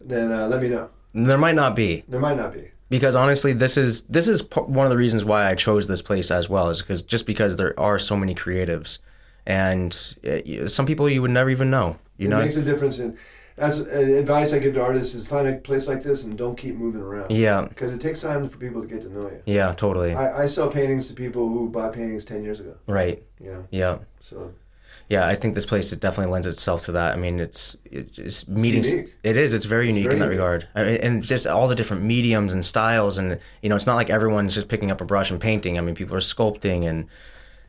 then uh, let me know. There might not be. There might not be. because honestly this is this is p- one of the reasons why i chose this place as well is because just because there are so many creatives and uh, y- some people you would never even know you it know makes a difference. In as uh, advice I give to artists is find a place like this and don't keep moving around. yeah Because it takes time for people to get to know you. yeah totally I, I sell paintings to people who bought paintings ten years ago. right You know, yeah so yeah i think this place it definitely lends itself to that i mean it's it's meetings unique. it is it's very unique very in that unique. regard I mean, and just all the different mediums and styles and you know it's not like everyone's just picking up a brush and painting i mean people are sculpting and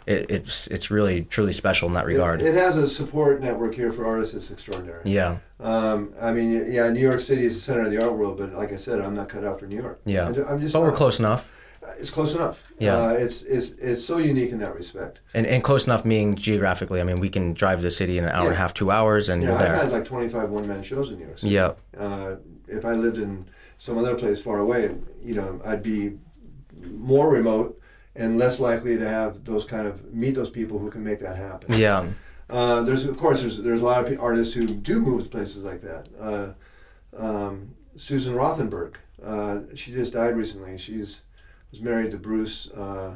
it, it's it's really truly special in that regard It, it has a support network here for artists that's extraordinary. yeah Um, I mean, yeah, New York City is the center of the art world, but like I said, I'm not cut out for New York. yeah I'm just. but we're close enough It's close enough. Yeah. Uh, it's it's it's so unique in that respect. And, and close enough meaning geographically. I mean, we can drive the city in an hour and a half, two hours, and Yeah, you're I've there. had like 25 one man shows in New York City. Yeah, Uh, if I lived in some other place far away, you know, I'd be more remote and less likely to have those kind of meet those people who can make that happen. Yeah. Uh, there's of course there's there's a lot of artists who do move to places like that. Uh, um, Susan Rothenberg, uh, she just died recently. She's was married to Bruce. Uh,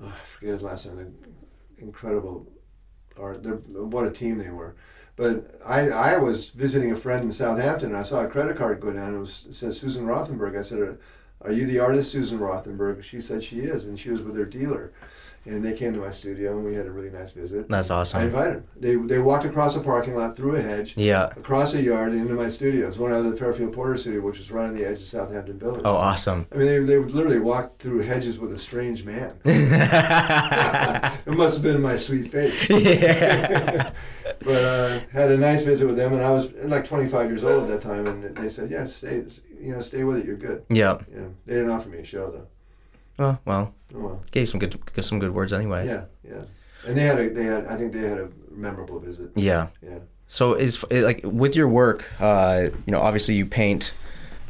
oh, I forget his last name. Incredible art. They're, what a team they were. But I, I was visiting a friend in Southampton and I saw a credit card go down. It, was, it says Susan Rothenberg. I said, "Are you the artist Susan Rothenberg?" She said she is, and she was with her dealer and they came to my studio and we had a really nice visit. That's awesome. I invited them. They, they walked across a parking lot, through a hedge, Yeah. across a yard, into my studio. It's when I was at Fairfield Porter Studio, which was right on the edge of Southampton Village. Oh, awesome. I mean, they, they would literally walk through hedges with a strange man. it must have been my sweet face. Yeah. but uh, had a nice visit with them, and I was like 25 years old at that time, and they said, "Yeah, stay, you know, stay with it. You're good." Yeah. Know, they didn't offer me a show though. Oh, well, Oh well. gave some good some good words anyway. Yeah, yeah. And they had a, they had, I think they had a memorable visit. Yeah. Yeah. So is like with your work, uh, you know, obviously you paint.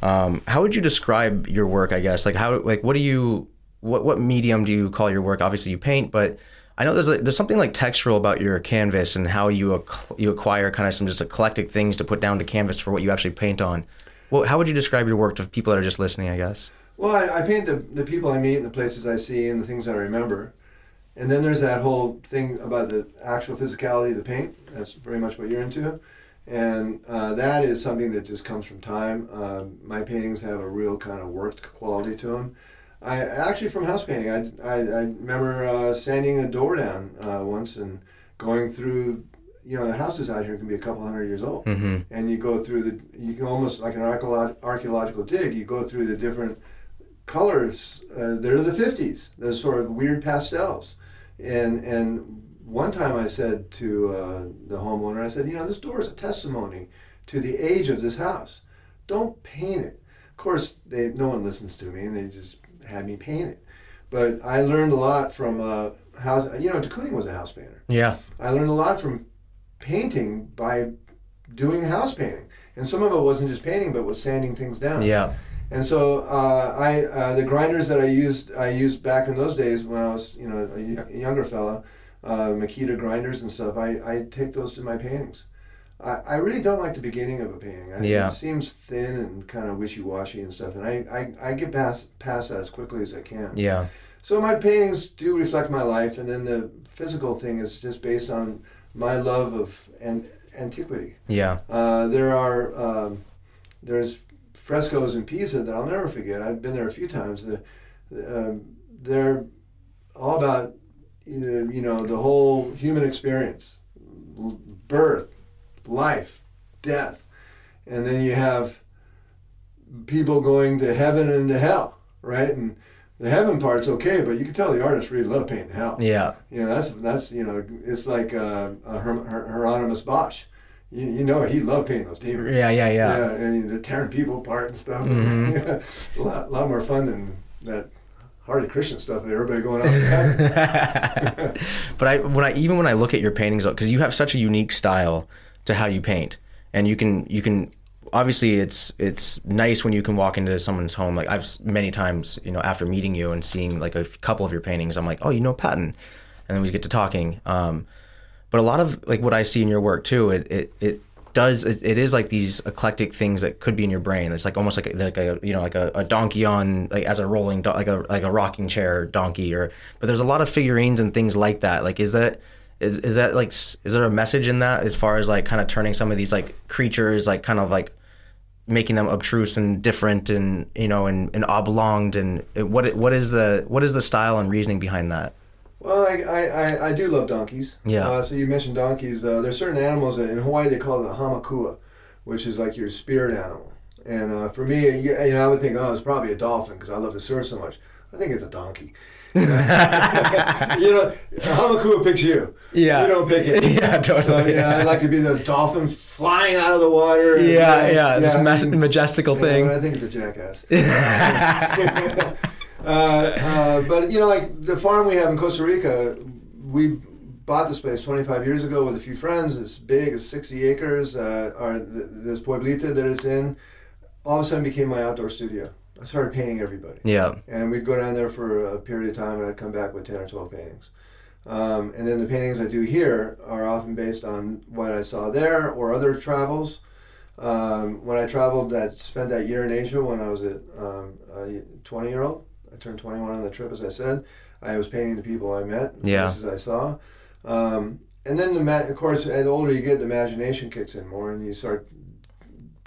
Um, how would you describe your work? I guess like how like what do you what what medium do you call your work? Obviously you paint, but I know there's like, there's something like textural about your canvas and how you ac- you acquire kind of some just eclectic things to put down to canvas for what you actually paint on. Well, how would you describe your work to people that are just listening? I guess. Well, I, I paint the, the people I meet and the places I see and the things I remember. And then there's that whole thing about the actual physicality of the paint. That's very much what you're into. And uh, that is something that just comes from time. Uh, my paintings have a real kind of worked quality to them. I actually, from house painting, I, I, I remember uh, sanding a door down uh, once and going through, you know, the houses out here can be a couple hundred years old. Mm-hmm. And you go through the, you can almost like an archaeological dig, you go through the different colors. Uh, they're the 50s, those sort of weird pastels. And, and one time I said to uh, the homeowner, I said, you know, this door is a testimony to the age of this house. Don't paint it. Of course, they, no one listens to me, and they just had me paint it. But I learned a lot from uh, house. You know, de Kooning was a house painter. Yeah. I learned a lot from painting by doing house painting, and some of it wasn't just painting, but was sanding things down. Yeah. And so uh, I uh, the grinders that I used I used back in those days when I was you know a y- younger fella, uh, Makita grinders and stuff. I, I take those to my paintings. I, I really don't like the beginning of a painting. I, Yeah. It seems thin and kind of wishy washy and stuff, and I, I, I get past past that as quickly as I can. Yeah. So my paintings do reflect my life, and then the physical thing is just based on my love of an- antiquity. Yeah. Uh, there are um, there's frescoes in Pisa that I'll never forget. I've been there a few times. The, the, um, they're all about uh, you know the whole human experience, birth, life, death, and then you have people going to heaven and to hell, right? And the heaven part's okay, but you can tell the artists really love painting hell. Yeah. You know, that's that's you know, it's like uh, uh, Her- Her- Hieronymus Bosch. You, you know, he loved painting those demons. Yeah. Yeah. Yeah. Yeah, and they're tearing people apart and stuff. Mhm. a lot, lot more fun than that hardy Christian stuff that everybody going out. to heaven. but I when I even when I look at your paintings because you have such a unique style to how you paint and you can you can obviously it's it's nice when you can walk into someone's home. Like I've many times you know after meeting you and seeing like a couple of your paintings I'm like oh you know Paton. And then we get to talking. Um, but a lot of like what I see in your work too it it, it does it, it is like these eclectic things that could be in your brain. It's like almost like a, like a you know like a, a donkey on like as a rolling do- like a like a rocking chair donkey or but there's a lot of figurines and things like that. Like is that is, is that like is there a message in that as far as like kind of turning some of these like creatures like kind of like making them obtruse and different and you know and, and oblonged and what what is the what is the style and reasoning behind that well, I, I, I, do love donkeys. Yeah. Uh, so you mentioned donkeys. Uh, there's certain animals that in Hawaii they call it the aumakua, which is like your spirit animal. And uh, for me, you, you know, I would think, oh, it's probably a dolphin because I love to surf so much. I think it's a donkey. you know, aumakua picks you. Yeah. You don't pick it. Yeah, totally. So, you know, I'd like to be the dolphin flying out of the water. and, yeah you know, yeah this I mas- mean, majestical yeah, but thing I think it's a jackass. uh, uh, but you know, like the farm we have in Costa Rica, we bought this place 25 years ago with a few friends. It's big, it's 60 acres. Uh, our this pueblita that it's in, all of a sudden became my outdoor studio. I started painting everybody. Yeah. And we'd go down there for a period of time, and I'd come back with ten or twelve paintings. Um, and then the paintings I do here are often based on what I saw there or other travels. Um, when I traveled, that spent that year in Asia when I was a, um, a 20 year old. I turned 21 on the trip, as I said. I was painting the people I met, the Yeah. places I saw. Um, and then, the ma- of course, as older you get, the imagination kicks in more, and you start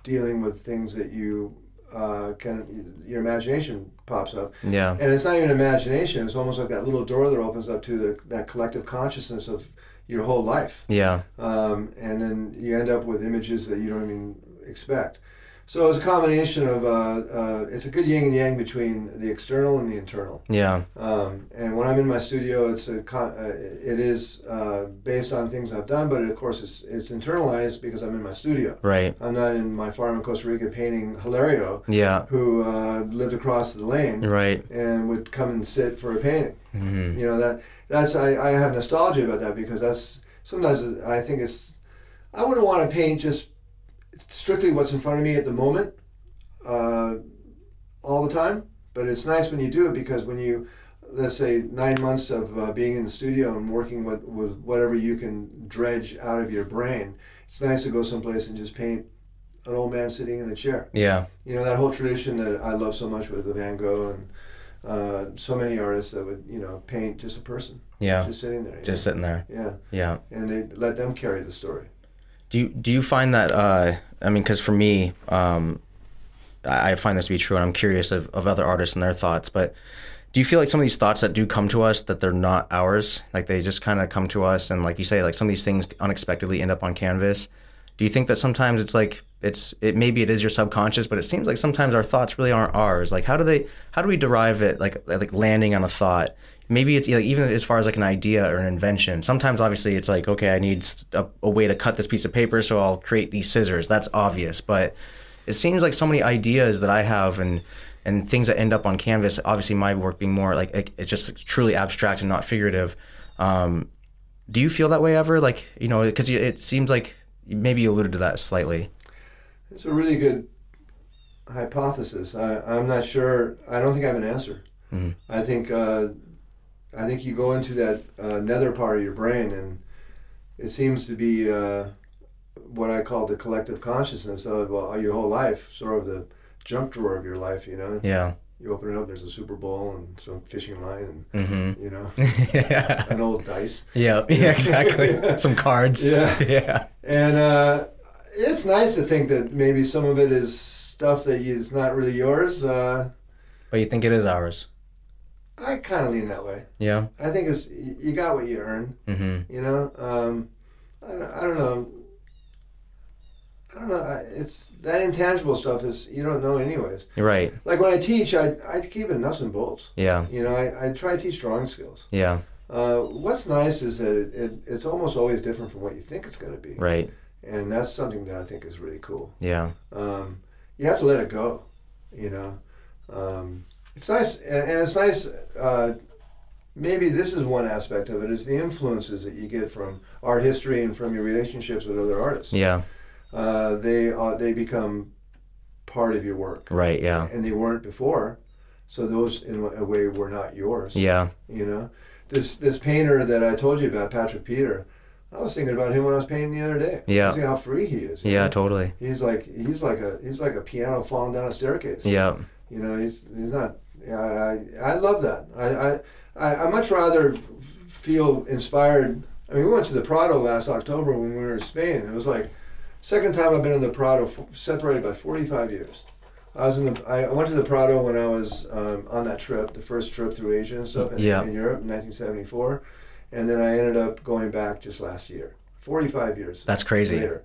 dealing with things that you uh, can, your imagination pops up. Yeah. And it's not even imagination. It's almost like that little door that opens up to the, that collective consciousness of your whole life. Yeah. Um, and then you end up with images that you don't even expect. So it's a combination of, uh, uh, it's a good yin and yang between the external and the internal. Yeah. Um, and when I'm in my studio, it's a con- uh, it is uh, based on things I've done, but of course it's, it's internalized because I'm in my studio. Right. I'm not in my farm in Costa Rica painting Hilario, Yeah. who uh, lived across the lane Right. and would come and sit for a painting. hmm You know that that's I, I have nostalgia about that because that's sometimes I think it's I wouldn't want to paint just strictly what's in front of me at the moment uh, all the time. But it's nice when you do it because when you let's say nine months of uh, being in the studio and working with, with whatever you can dredge out of your brain, it's nice to go someplace and just paint an old man sitting in a chair Yeah. you know that whole tradition that I love so much with the Van Gogh and uh, so many artists that would you know paint just a person Yeah. just sitting there Just know? sitting there. yeah Yeah. and they let them carry the story Do you do you find that? Uh, I mean, because for me, um, I find this to be true, and I'm curious of, of other artists and their thoughts. But do you feel like some of these thoughts that do come to us that they're not ours, like they just kind of come to us, and like you say, like some of these things unexpectedly end up on canvas? Do you think that sometimes it's like it's it maybe it is your subconscious, but it seems like sometimes our thoughts really aren't ours. Like how do they how do we derive it? Like like landing on a thought. Maybe it's like, even as far as like an idea or an invention. Sometimes obviously it's like okay, I need a, a way to cut this piece of paper, so I'll create these scissors. That's obvious, but it seems like so many ideas that I have and and things that end up on canvas. Obviously, my work being more like it- it's just truly abstract and not figurative. Um, do you feel that way ever? Like you know, because it seems like maybe you alluded to that slightly. it's a really good hypothesis I, I'm not sure I don't think I have an answer Mhm. I think uh, I think you go into that uh, nether part of your brain and it seems to be uh, what I call the collective consciousness of well, your whole life sort of the junk drawer of your life you know Yeah. you open it up there's a super bowl and some fishing line and Mm-hmm. you know yeah. an old dice Yeah. Yeah. Exactly. Yeah. Some cards. Yeah. Yeah. and uh, it's nice to think that maybe some of it is stuff that you, is not really yours uh, But you think it is ours? I kind of lean that way Yeah. i think it's you got what you earn Mm-hmm. you know um, I, don't, I don't know i don't know I, it's that intangible stuff is you don't know anyways right. like when i teach i, I keep it nuts and bolts Yeah. you know I, I try to teach drawing skills Yeah. uh, what's nice is that it, it, it's almost always different from what you think it's going to be Right. and that's something that i think is really cool Yeah. um, you have to let it go. You know, um, it's nice, and, it's nice. Uh, maybe this is one aspect of it: is the influences that you get from art history and from your relationships with other artists. Yeah. Uh, they uh, they become part of your work, Right. Yeah. and they weren't before. So those, in a way, were not yours. Yeah. You know, this this painter that I told you about, Patrick Peter. I was thinking about him when I was painting the other day. Yeah. See how free he is. Yeah. know? Totally. He's like he's like a he's like a piano falling down a staircase. Yeah. You know, he's he's not. Yeah, I I love that. I I I much rather f- feel inspired. I mean, we went to the Prado last October when we were in Spain. It was like second time I've been in the Prado, f- separated by forty five years. I was in the. I went to the Prado when I was um, on that trip, the first trip through Asia and stuff in, Yeah. in Europe in 1974, and then I ended up going back just last year. Forty five years That's crazy. later.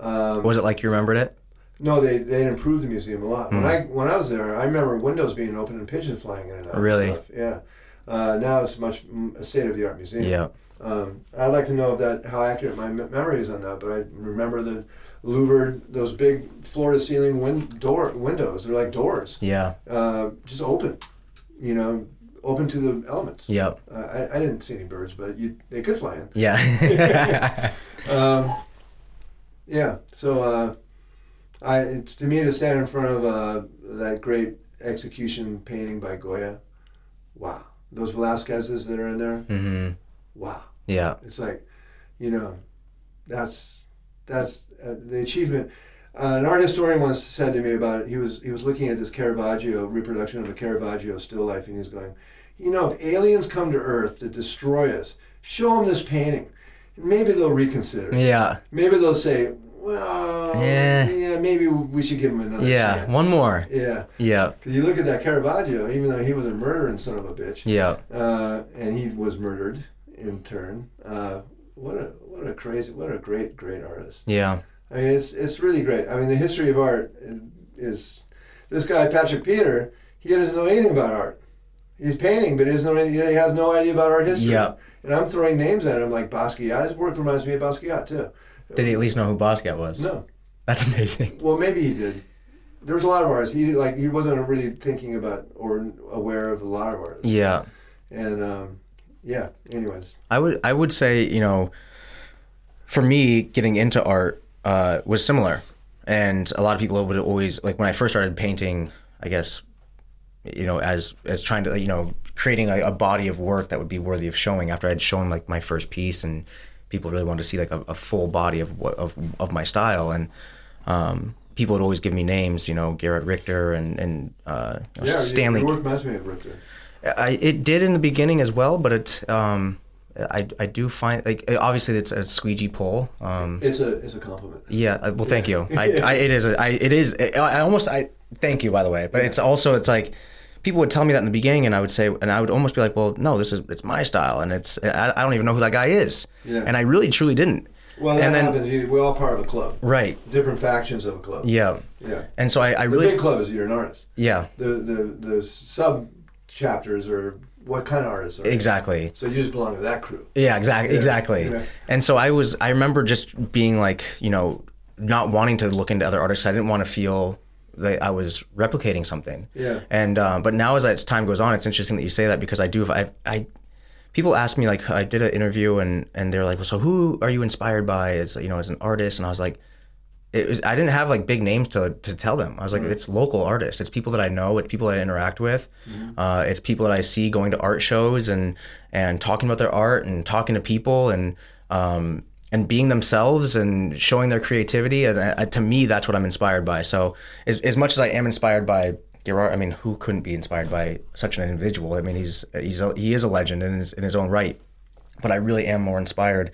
Um, Was it like you remembered it? No, they they improved the museum a lot. When Hmm. I when I was there, I remember windows being open and pigeons flying in and out. and Really? stuff. Yeah. Uh, now it's much a state of the art museum. Yeah. Um, I'd like to know if that how accurate my memory is on that, but I remember the louvered those big floor to ceiling win- door windows. They're like doors, Yeah. uh, just open. You know, open to the elements. Yep. Uh, I, I didn't see any birds, but you they could fly in. Yeah. Um, yeah. So uh, I to me to stand in front of uh, that great execution painting by Goya. Wow, those Velasquez's that are in there. hmm Wow, Yeah. it's like, you know, that's that's uh, the achievement. Uh, an art historian once said to me about it. He was he was looking at this Caravaggio reproduction of a Caravaggio still life, and he's going, you know, if aliens come to Earth to destroy us, show them this painting. Maybe they'll reconsider. Yeah. Maybe they'll say, well, Yeah. yeah, maybe we should give him another Yeah. chance. One more. Yeah, Yeah. you look at that Caravaggio, even though he was a murdering son of a bitch, Yeah. uh, and he was murdered in turn. Uh, what a what a crazy, what a great great artist. Yeah. I mean, it's it's really great. I mean, the history of art is this guy Patrick Peter. He doesn't know anything about art. He's painting, but he doesn't know. any- He has no idea about art history. Yeah. And I'm throwing names at him like Basquiat. His work reminds me of Basquiat too. Did he at least know who Basquiat was? No. That's amazing. Well, maybe he did. There was a lot of artists. He like he wasn't really thinking about or aware of a lot of artists. Yeah. And um, yeah. Anyways. I would I would say you know, for me getting into art uh, was similar, and a lot of people would always like when I first started painting. I guess you know as as trying to you know creating a, a body of work that would be worthy of showing after I'd shown like my first piece and people really wanted to see like a, a full body of what of of my style and. Um, people would always give me names, you know, Gerhard Richter and and uh, you know, Yeah. Stanley. Your work reminds me of Richter. I, it did in the beginning as well, but it um, I, I do find like obviously it's a squeegee pull. Um, It's a it's a compliment. yeah, I- well, thank you. I, I it is a, I it is I, I almost I thank you by the way, but it's also it's like people would tell me that in the beginning, and I would say, and I would almost be like, well, no, this is it's my style, and it's I, I don't even know who that guy is, Yeah. and I really truly didn't. Well, that and then happens. You- We're all part of a club. right, Different factions of a club. yeah, Yeah. and so I, I The really big club is you're an artist. yeah The the the sub chapters are what kind of artists are. you? exactly. So you just belong to that crew. Yeah, exactly, Yeah, exactly. yeah. And so I was, I remember just being like, you know, not wanting to look into other artists. I didn't want to feel that I was replicating something. Yeah. And um, but now as as time goes on, it's interesting that you say that because I do. I, I people ask me like I did an interview and and they're like, well, so who are you inspired by as you know as an artist? And I was like. It was, I didn't have like big names to, to tell them. I was like, it's local artists. It's people that I know. It's people that I interact with. Uh, it's people that I see going to art shows and and talking about their art and talking to people and um, and being themselves and showing their creativity. And uh, to me, that's what I'm inspired by. So as, as much as I am inspired by Gerhard, I mean, who couldn't be inspired by such an individual? I mean, he's he's a, he is a legend in his in his own right. But I really am more inspired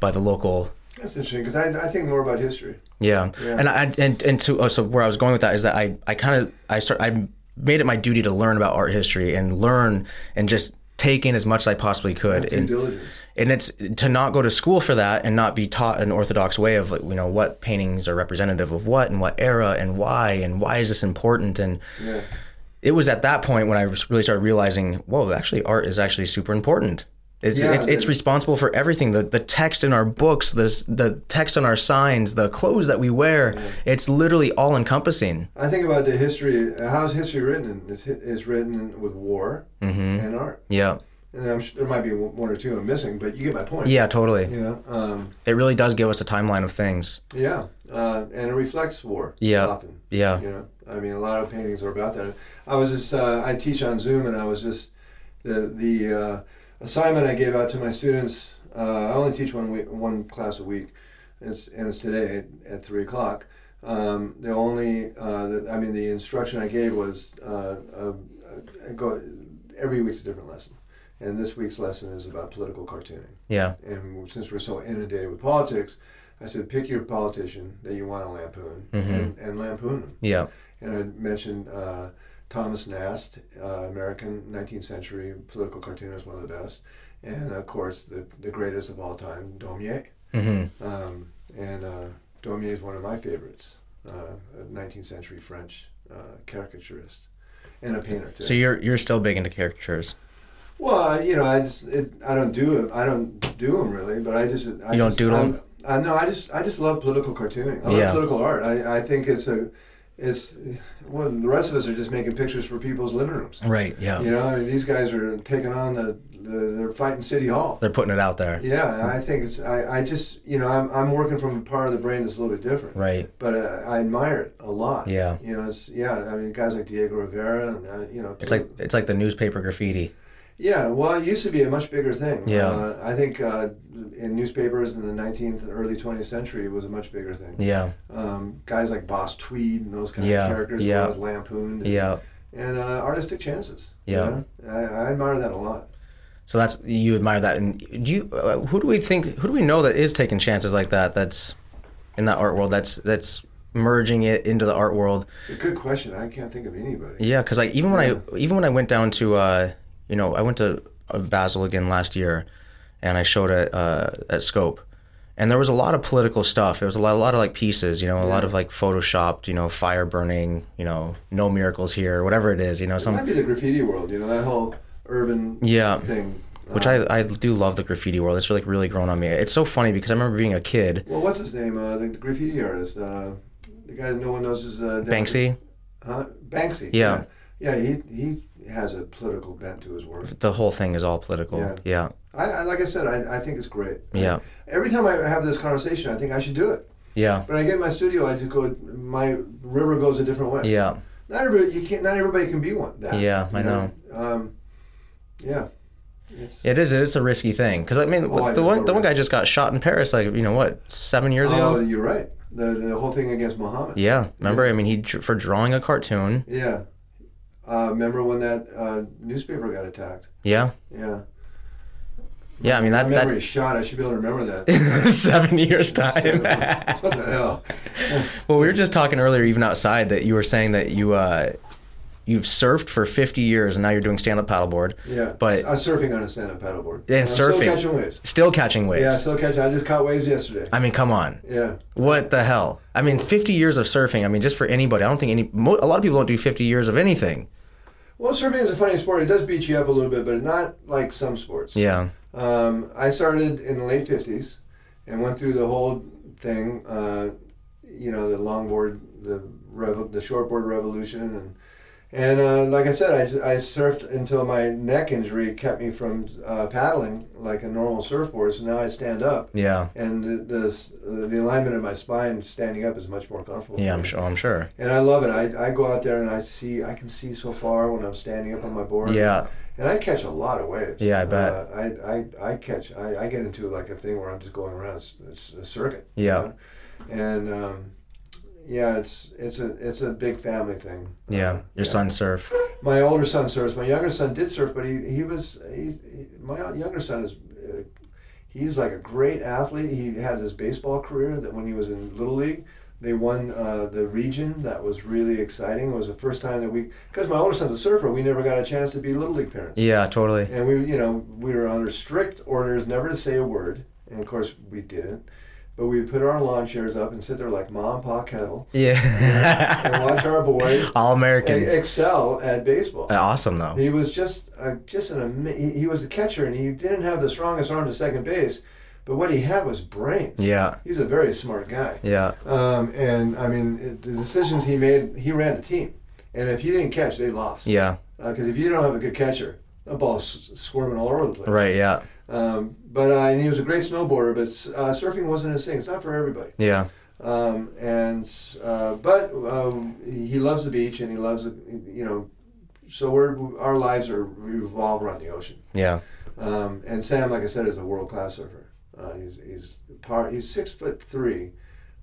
by the local That's interesting because I, I think more about history. yeah. Yeah. And I and and to oh, so where I was going with that is that I I kind of I start I made it my duty to learn about art history and learn and just take in as much as I possibly could. And, diligence. And it's to not go to school for that and not be taught an orthodox way of like, you know what paintings are representative of what and what era and why and why is this important and Yeah. it was at that point when I really started realizing, whoa, actually, art is actually super important. It's Yeah, it's, it's responsible for everything. The the text in our books, the the text on our signs, the clothes that we wear. It's literally all encompassing. I think about the history. How is history written? It's, it's written with war Mm-hmm. and art. Yeah, And I'm sure there might be one or two I'm missing, but you get my point. yeah, totally. You know. Um, It really does give us a timeline of things. yeah. Uh, and it reflects war. Yeah. Often. Yeah, You know, I mean, a lot of paintings are about that. I was just, uh, I teach on Zoom, and I was just the the uh, assignment I gave out to my students. Uh, I only teach one week, one class a week, it's, and it's today at, at three o'clock. Um, the only, uh, the, I mean, the instruction I gave was uh, go every week's a different lesson, and this week's lesson is about political cartooning. yeah, And since we're so inundated with politics, I said pick your politician that you want to lampoon Mhm. and, and lampoon them yeah, and I mentioned uh, Thomas Nast, uh, American 19th century political cartoonist, one of the best, and of course the, the greatest of all time, Daumier. hmm Um, and uh, Daumier is one of my favorites, uh, a 19th century French uh, caricaturist and a painter too. So you're you're still big into caricatures. Well, you know, I just it, I don't do it. I don't do them really, but I just I You don't just, doodle I'm- I no, I just I just love political cartooning. I Yeah. love political art. I, I think it's a it's well, the rest of us are just making pictures for people's living rooms. Right. Yeah. You know, I mean, these guys are taking on the, the they're fighting City Hall. They're putting it out there. Yeah, I think it's I, I just you know I'm, I'm working from a part of the brain that's a little bit different. Right. But uh, I admire it a lot. Yeah. You know, it's yeah. I mean, guys like Diego Rivera and uh, you know. It's like it's like the newspaper graffiti. Yeah, well, it used to be a much bigger thing. Yeah. Uh, I think uh, in newspapers in the 19th and early 20th century, it was a much bigger thing. Yeah. Um, guys like Boss Tweed and those kind Yeah, of characters yeah. were lampooned. And, Yeah. And uh, artists took chances. you Yeah. know? I, I admire that a lot. So that's you admire that, and do you? Uh, who do we think? Who do we know that is taking chances like that? That's in that art world. That's that's merging it into the art world. It's a good question. I can't think of anybody. Yeah, because like even when I even when I went down to uh, you know I went to uh, Basel again last year, and I showed at uh, at Scope, and there was a lot of political stuff. There was a lot, a lot of like pieces, you know, a lot of like photoshopped, you know, fire burning, you know, no miracles here, whatever it is, you know, It some might be the graffiti world, you know, that whole urban Yeah. thing. which Uh, I I do love the graffiti world. It's really really grown on me. It's so funny because I remember being a kid, Well, what's his name? Uh, the graffiti artist. Uh, the guy that no one knows is uh, Banksy. Huh? Banksy. Yeah. Yeah, he he has a political bent to his work. The whole thing is all political. Yeah. Yeah, I, I like I said, I, I think it's great. Yeah. Every time I have this conversation, I think I should do it. yeah, When I get in my studio, I just go. My river goes a different way. yeah. Not everybody. You can't. Not everybody can be one. That, Yeah, I know. Um, yeah. It's, It is. It's a risky thing because I mean, Oh, the one the one guy just got shot in Paris, like you know what, seven years oh, ago. you're right. The the whole thing against Muhammad. Yeah, remember? I mean, he for drawing a cartoon. Yeah. Uh, remember when that uh, newspaper got attacked? Yeah, Yeah. yeah. I mean My that memory that is shot. I should be able to remember that. seven years time. what the hell? well, we were just talking earlier, even outside, that you were saying that you uh, you've surfed for fifty years and now you're doing stand up paddleboard. Yeah. But- I'm surfing on a stand-up paddleboard. And I'm surfing. Still catching waves. Still catching waves. Yeah, still catching. I just caught waves yesterday. I mean, come on. Yeah. What the hell? I mean, 50 years of surfing. I mean, just for anybody. I don't think any. A lot of people don't do 50 years of anything. Well, surfing is a funny sport. It does beat you up a little bit, but not like some sports. Yeah. Um, I started in the late '50s and went through the whole thing. Uh, you know, the longboard, the rev- the shortboard revolution, and and uh, like I said, I, I surfed until my neck injury kept me from uh, paddling like a normal surfboard. So now I stand up, Yeah. and the the, the alignment of my spine standing up is much more comfortable. Yeah, I'm sure. I'm sure. And I love it. I, I go out there and I see I can see so far when I'm standing up on my board. Yeah. And I catch a lot of waves. Yeah, I bet. Uh, I, I, I catch, I, I get into like a thing where I'm just going around a circuit. you Yeah. know? And um, yeah, it's it's a it's a big family thing. Yeah. Your son surf. My older son surfs. My younger son did surf, but he he was he, he my younger son is. Uh, He's like a great athlete. He had his baseball career that when he was in little league, they won uh, the region. That was really exciting. It was the first time that we, because my older son's a surfer, we never got a chance to be little league parents. Yeah, totally. And we, you know, we were under strict orders never to say a word. And of course, we didn't. But we put our lawn chairs up and sit there like mom and pa kettle Yeah. and watch our boy All American. excel at baseball. Awesome though. He was just uh, just an ama- he, he was the catcher and he didn't have the strongest arm to second base, but what he had was brains. Yeah. He's a very smart guy. Yeah. Um, and I mean, it, the decisions he made, he ran the team. And if he didn't catch, they lost. Yeah. Because if you don't have a good catcher, the ball's squirming all over the place. Right. Yeah. Um, but uh, and he was a great snowboarder, but uh, surfing wasn't his thing. It's not for everybody. Yeah. Um, and uh, but um, he loves the beach and he loves the, you know. So we're our lives are revolve around the ocean. Yeah. Um, and Sam, like I said, is a world class surfer. Uh, he's he's par, he's six foot three,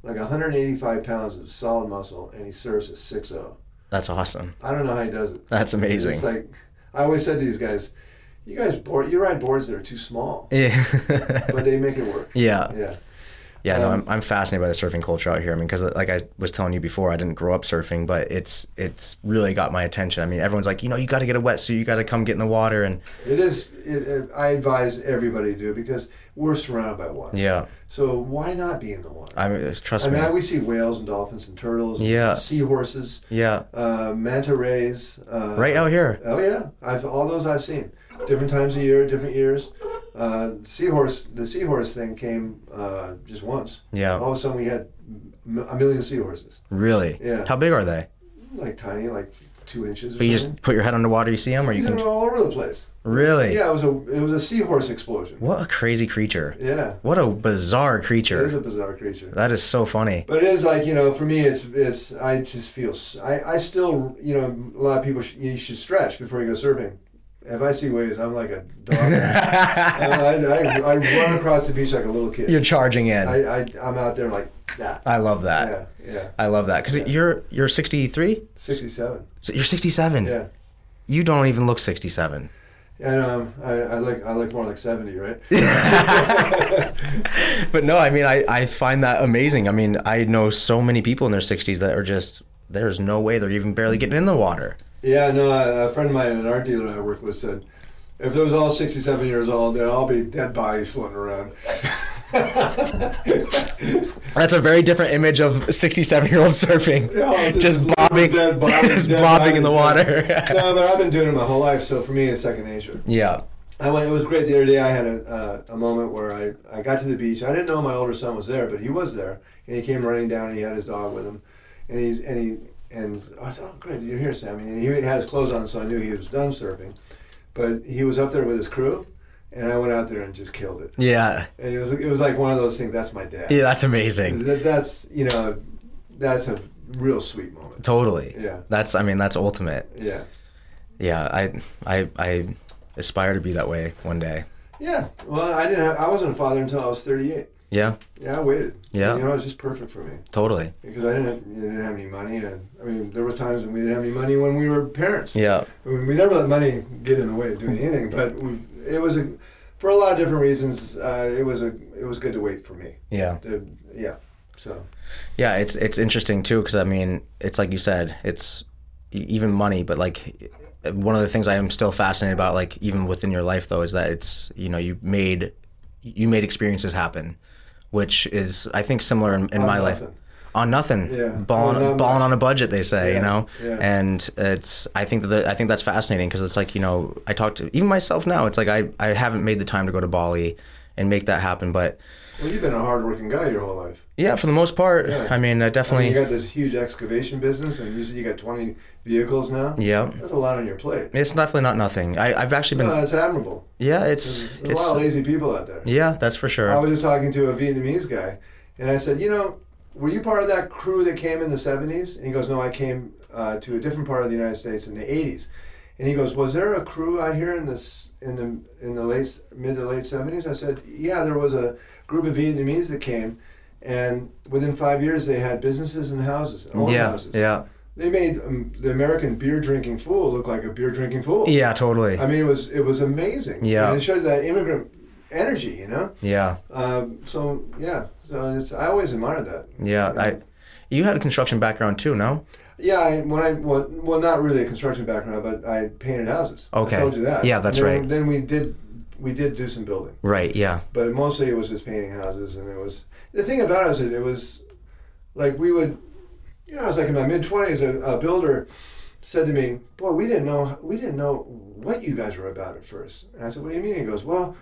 like 185 pounds of solid muscle, and he surfs a six zero. That's awesome. I don't know how he does it. That's amazing. It's like I always said to these guys, you guys board, you ride boards that are too small, Yeah. but they make it work. yeah. Yeah. Yeah, no, Um, I'm, I'm fascinated by the surfing culture out here. I mean, because like I was telling you before, I didn't grow up surfing, but it's it's really got my attention. I mean, everyone's like, you know, you got to get a wetsuit, you got to come get in the water, and It is. It, it, I advise everybody to do it because we're surrounded by water. yeah, So why not be in the water? I mean, trust I me. mean, we see whales and dolphins and turtles, and Yeah. seahorses, yeah, uh, manta rays. Uh, right out here. Oh yeah, I've all those I've seen. Different times of year, different years. Uh, seahorse, the seahorse thing came uh, just once. Yeah, All of a sudden, we had a million seahorses, Really? Yeah. How big are they? like tiny, like two inches. Or But you something. just put your head underwater, you see them, or you They're can. all over the place. Really? Yeah, it was a it was a seahorse explosion. What a crazy creature! Yeah, What a bizarre creature. it is a bizarre creature. That is so funny. But it is like you know, for me, it's it's. I just feel I I still you know a lot of people sh- you should stretch before you go surfing. If I see waves, I'm like a dog. I, I, I run across the beach like a little kid. You're charging in. I, I I'm out there like that. I love that. Yeah, yeah. I love that because you're you're 63. Sixty-seven. So you're 67. Yeah. You don't even look 67. And um, I, I like I look more like seventy, right? But no, I mean, I, I find that amazing. I mean, I know so many people in their 60s that are just, there's no way they're even barely getting in the water. Yeah, no, a friend of mine, an art dealer I work with, said if there was all 67 years old, they'd all be dead bodies floating around. That's a very different image of 67 year old surfing. Yeah, just little bobbing, dead bodies, just dead bobbing in the water. no, but I've been doing it my whole life, so for me, it's second nature. yeah. I went. It was great the other day. I had a, uh, a moment where I, I got to the beach. I didn't know my older son was there, but he was there, and he came running down. and He had his dog with him, and he's and he and I said, "Oh, great, you're here, Sammy." And he had his clothes on, so I knew he was done surfing. But he was up there with his crew, and I went out there and just killed it. Yeah. And it was it was like one of those things. That's my dad. Yeah, that's amazing. That, that's you know, that's a real sweet moment. Totally. Yeah, That's, I mean, that's ultimate. yeah, Yeah. I, I, I aspire to be that way one day. yeah. Well, I didn't. Have, I wasn't a father until I was 38. Yeah. Yeah, I waited. Yeah. You know, it was just perfect for me. Totally. because I didn't have, didn't have any money, and I mean there were times when we didn't have any money when we were parents. Yeah. I mean, we never let money get in the way of doing anything, but we, it was a for a lot of different reasons. Uh, it was a it was good to wait for me. Yeah. To, yeah. So Yeah, it's it's interesting too because I mean, it's like you said, it's even money, but like one of the things I am still fascinated about, like even within your life though, is that it's you know you made you made experiences happen, which is I think similar in, in On my life. On nothing, Yeah. balling, not balling on a budget. They say, you know, yeah. and it's. I think that the, I think that's fascinating because it's like you know I talk to even myself now. It's like I I haven't made the time to go to Bali and make that happen, but well, you've been a hardworking guy your whole life. yeah, for the most part, Yeah. I mean, I I definitely, mean, you got this huge excavation business, and you said you got twenty vehicles now. yeah. That's a lot on your plate. It's definitely not nothing. I, I've actually been. No, that's admirable. yeah, it's There's, there's it's. a lot of lazy people out there. Yeah, that's for sure. I was just talking to a Vietnamese guy, and I said, you know, were you part of that crew that came in the 70s? And he goes, no, I came uh, to a different part of the United States in the 80s. And he goes, was there a crew out here in this in the in the late mid to late 70s? I said, yeah, there was a group of Vietnamese that came, and within five years they had businesses and houses, owned Yeah, houses. yeah, They made um, the American beer drinking fool look like a beer drinking fool. yeah, totally. I mean, it was it was amazing. Yeah. and it showed that immigrant energy, you know. Yeah, Um, so yeah, so it's I always admired that. yeah. I, you had a construction background too, no? Yeah, I, when I well, well, not really a construction background, but I painted houses. Okay. I told you that. Yeah, that's then, right. Then we did we did do some building, Right. Yeah. but mostly it was just painting houses, and it was the thing about it is it was like we would, you know, I was like in my mid twenties. A, a builder said to me, "Boy, we didn't know we didn't know what you guys were about at first. And I said, "What do you mean?" He goes, "Well,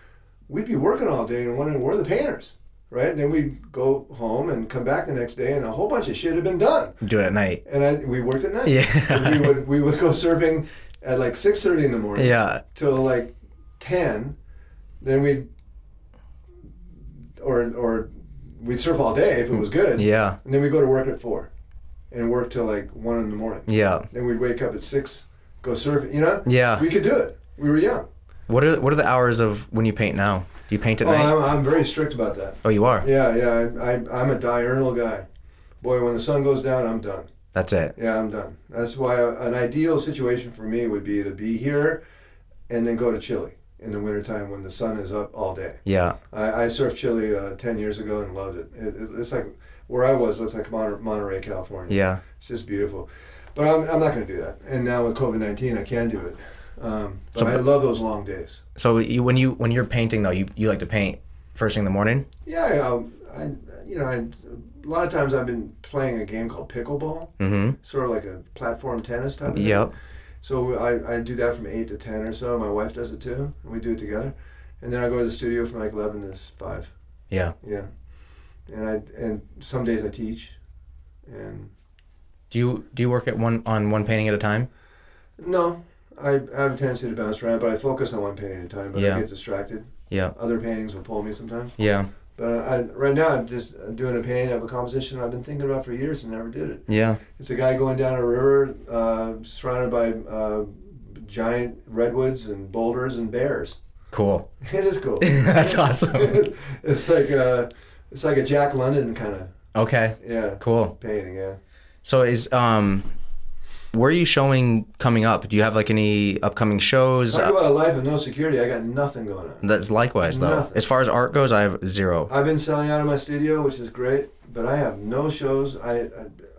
we'd be working all day and wondering where are the painters." Right, and then we'd go home and come back the next day, and a whole bunch of shit had been done. Do it at night. And I, we worked at night. Yeah. we would we would go surfing at like six thirty in the morning Yeah. till like ten. Then we'd or or we'd surf all day if it was good. Yeah. And then we'd go to work at four, and work till like one in the morning. Yeah. Then we'd wake up at six, go surfing. You know. Yeah. We could do it. We were young. What are what are the hours of when you paint now? Do you paint at Oh, night? I'm, I'm very strict about that. Oh, you are. Yeah, yeah. I, I I'm a diurnal guy. Boy, when the sun goes down, I'm done. That's it. Yeah, I'm done. That's why an ideal situation for me would be to be here and then go to Chile in the wintertime when the sun is up all day. Yeah. I, I surfed Chile uh, 10 years ago and loved it. it, it it's like where I was looks like Mon- Monterey, California. Yeah. It's just beautiful. But I'm, I'm not going to do that. And now with COVID 19, I can do it. Um, but So- I love those long days. So you when you when you're painting though, you, you like to paint first thing in the morning. Yeah, I, I you know, I, a lot of times I've been playing a game called pickleball, Mm-hmm. sort of like a platform tennis type of thing. So I, I do that from 8 to 10 or so. My wife does it too, and we do it together. And then I go to the studio from like 11 to 5. Yeah. Yeah. And I and some days I teach. And Do you do you work at one on one painting at a time? no, I, I have a tendency to bounce around, but I focus on one painting at a time. But Yeah. I get distracted. Yeah. Other paintings will pull me sometimes. Yeah. But I, right now, I'm just doing a painting of a composition I've been thinking about for years and never did it. Yeah. It's a guy going down a river, uh, surrounded by uh, giant redwoods and boulders and bears. Cool. It is cool. That's awesome. it's like a, it's like a Jack London kind of Okay. yeah Cool. painting. Yeah. So is um where are you showing coming up? Do you have like any upcoming shows? Talk about a life of no security. I got nothing going on. That's likewise though. Nothing. As far as art goes, I have zero. I've been selling out of my studio, which is great, but I have no shows. I, I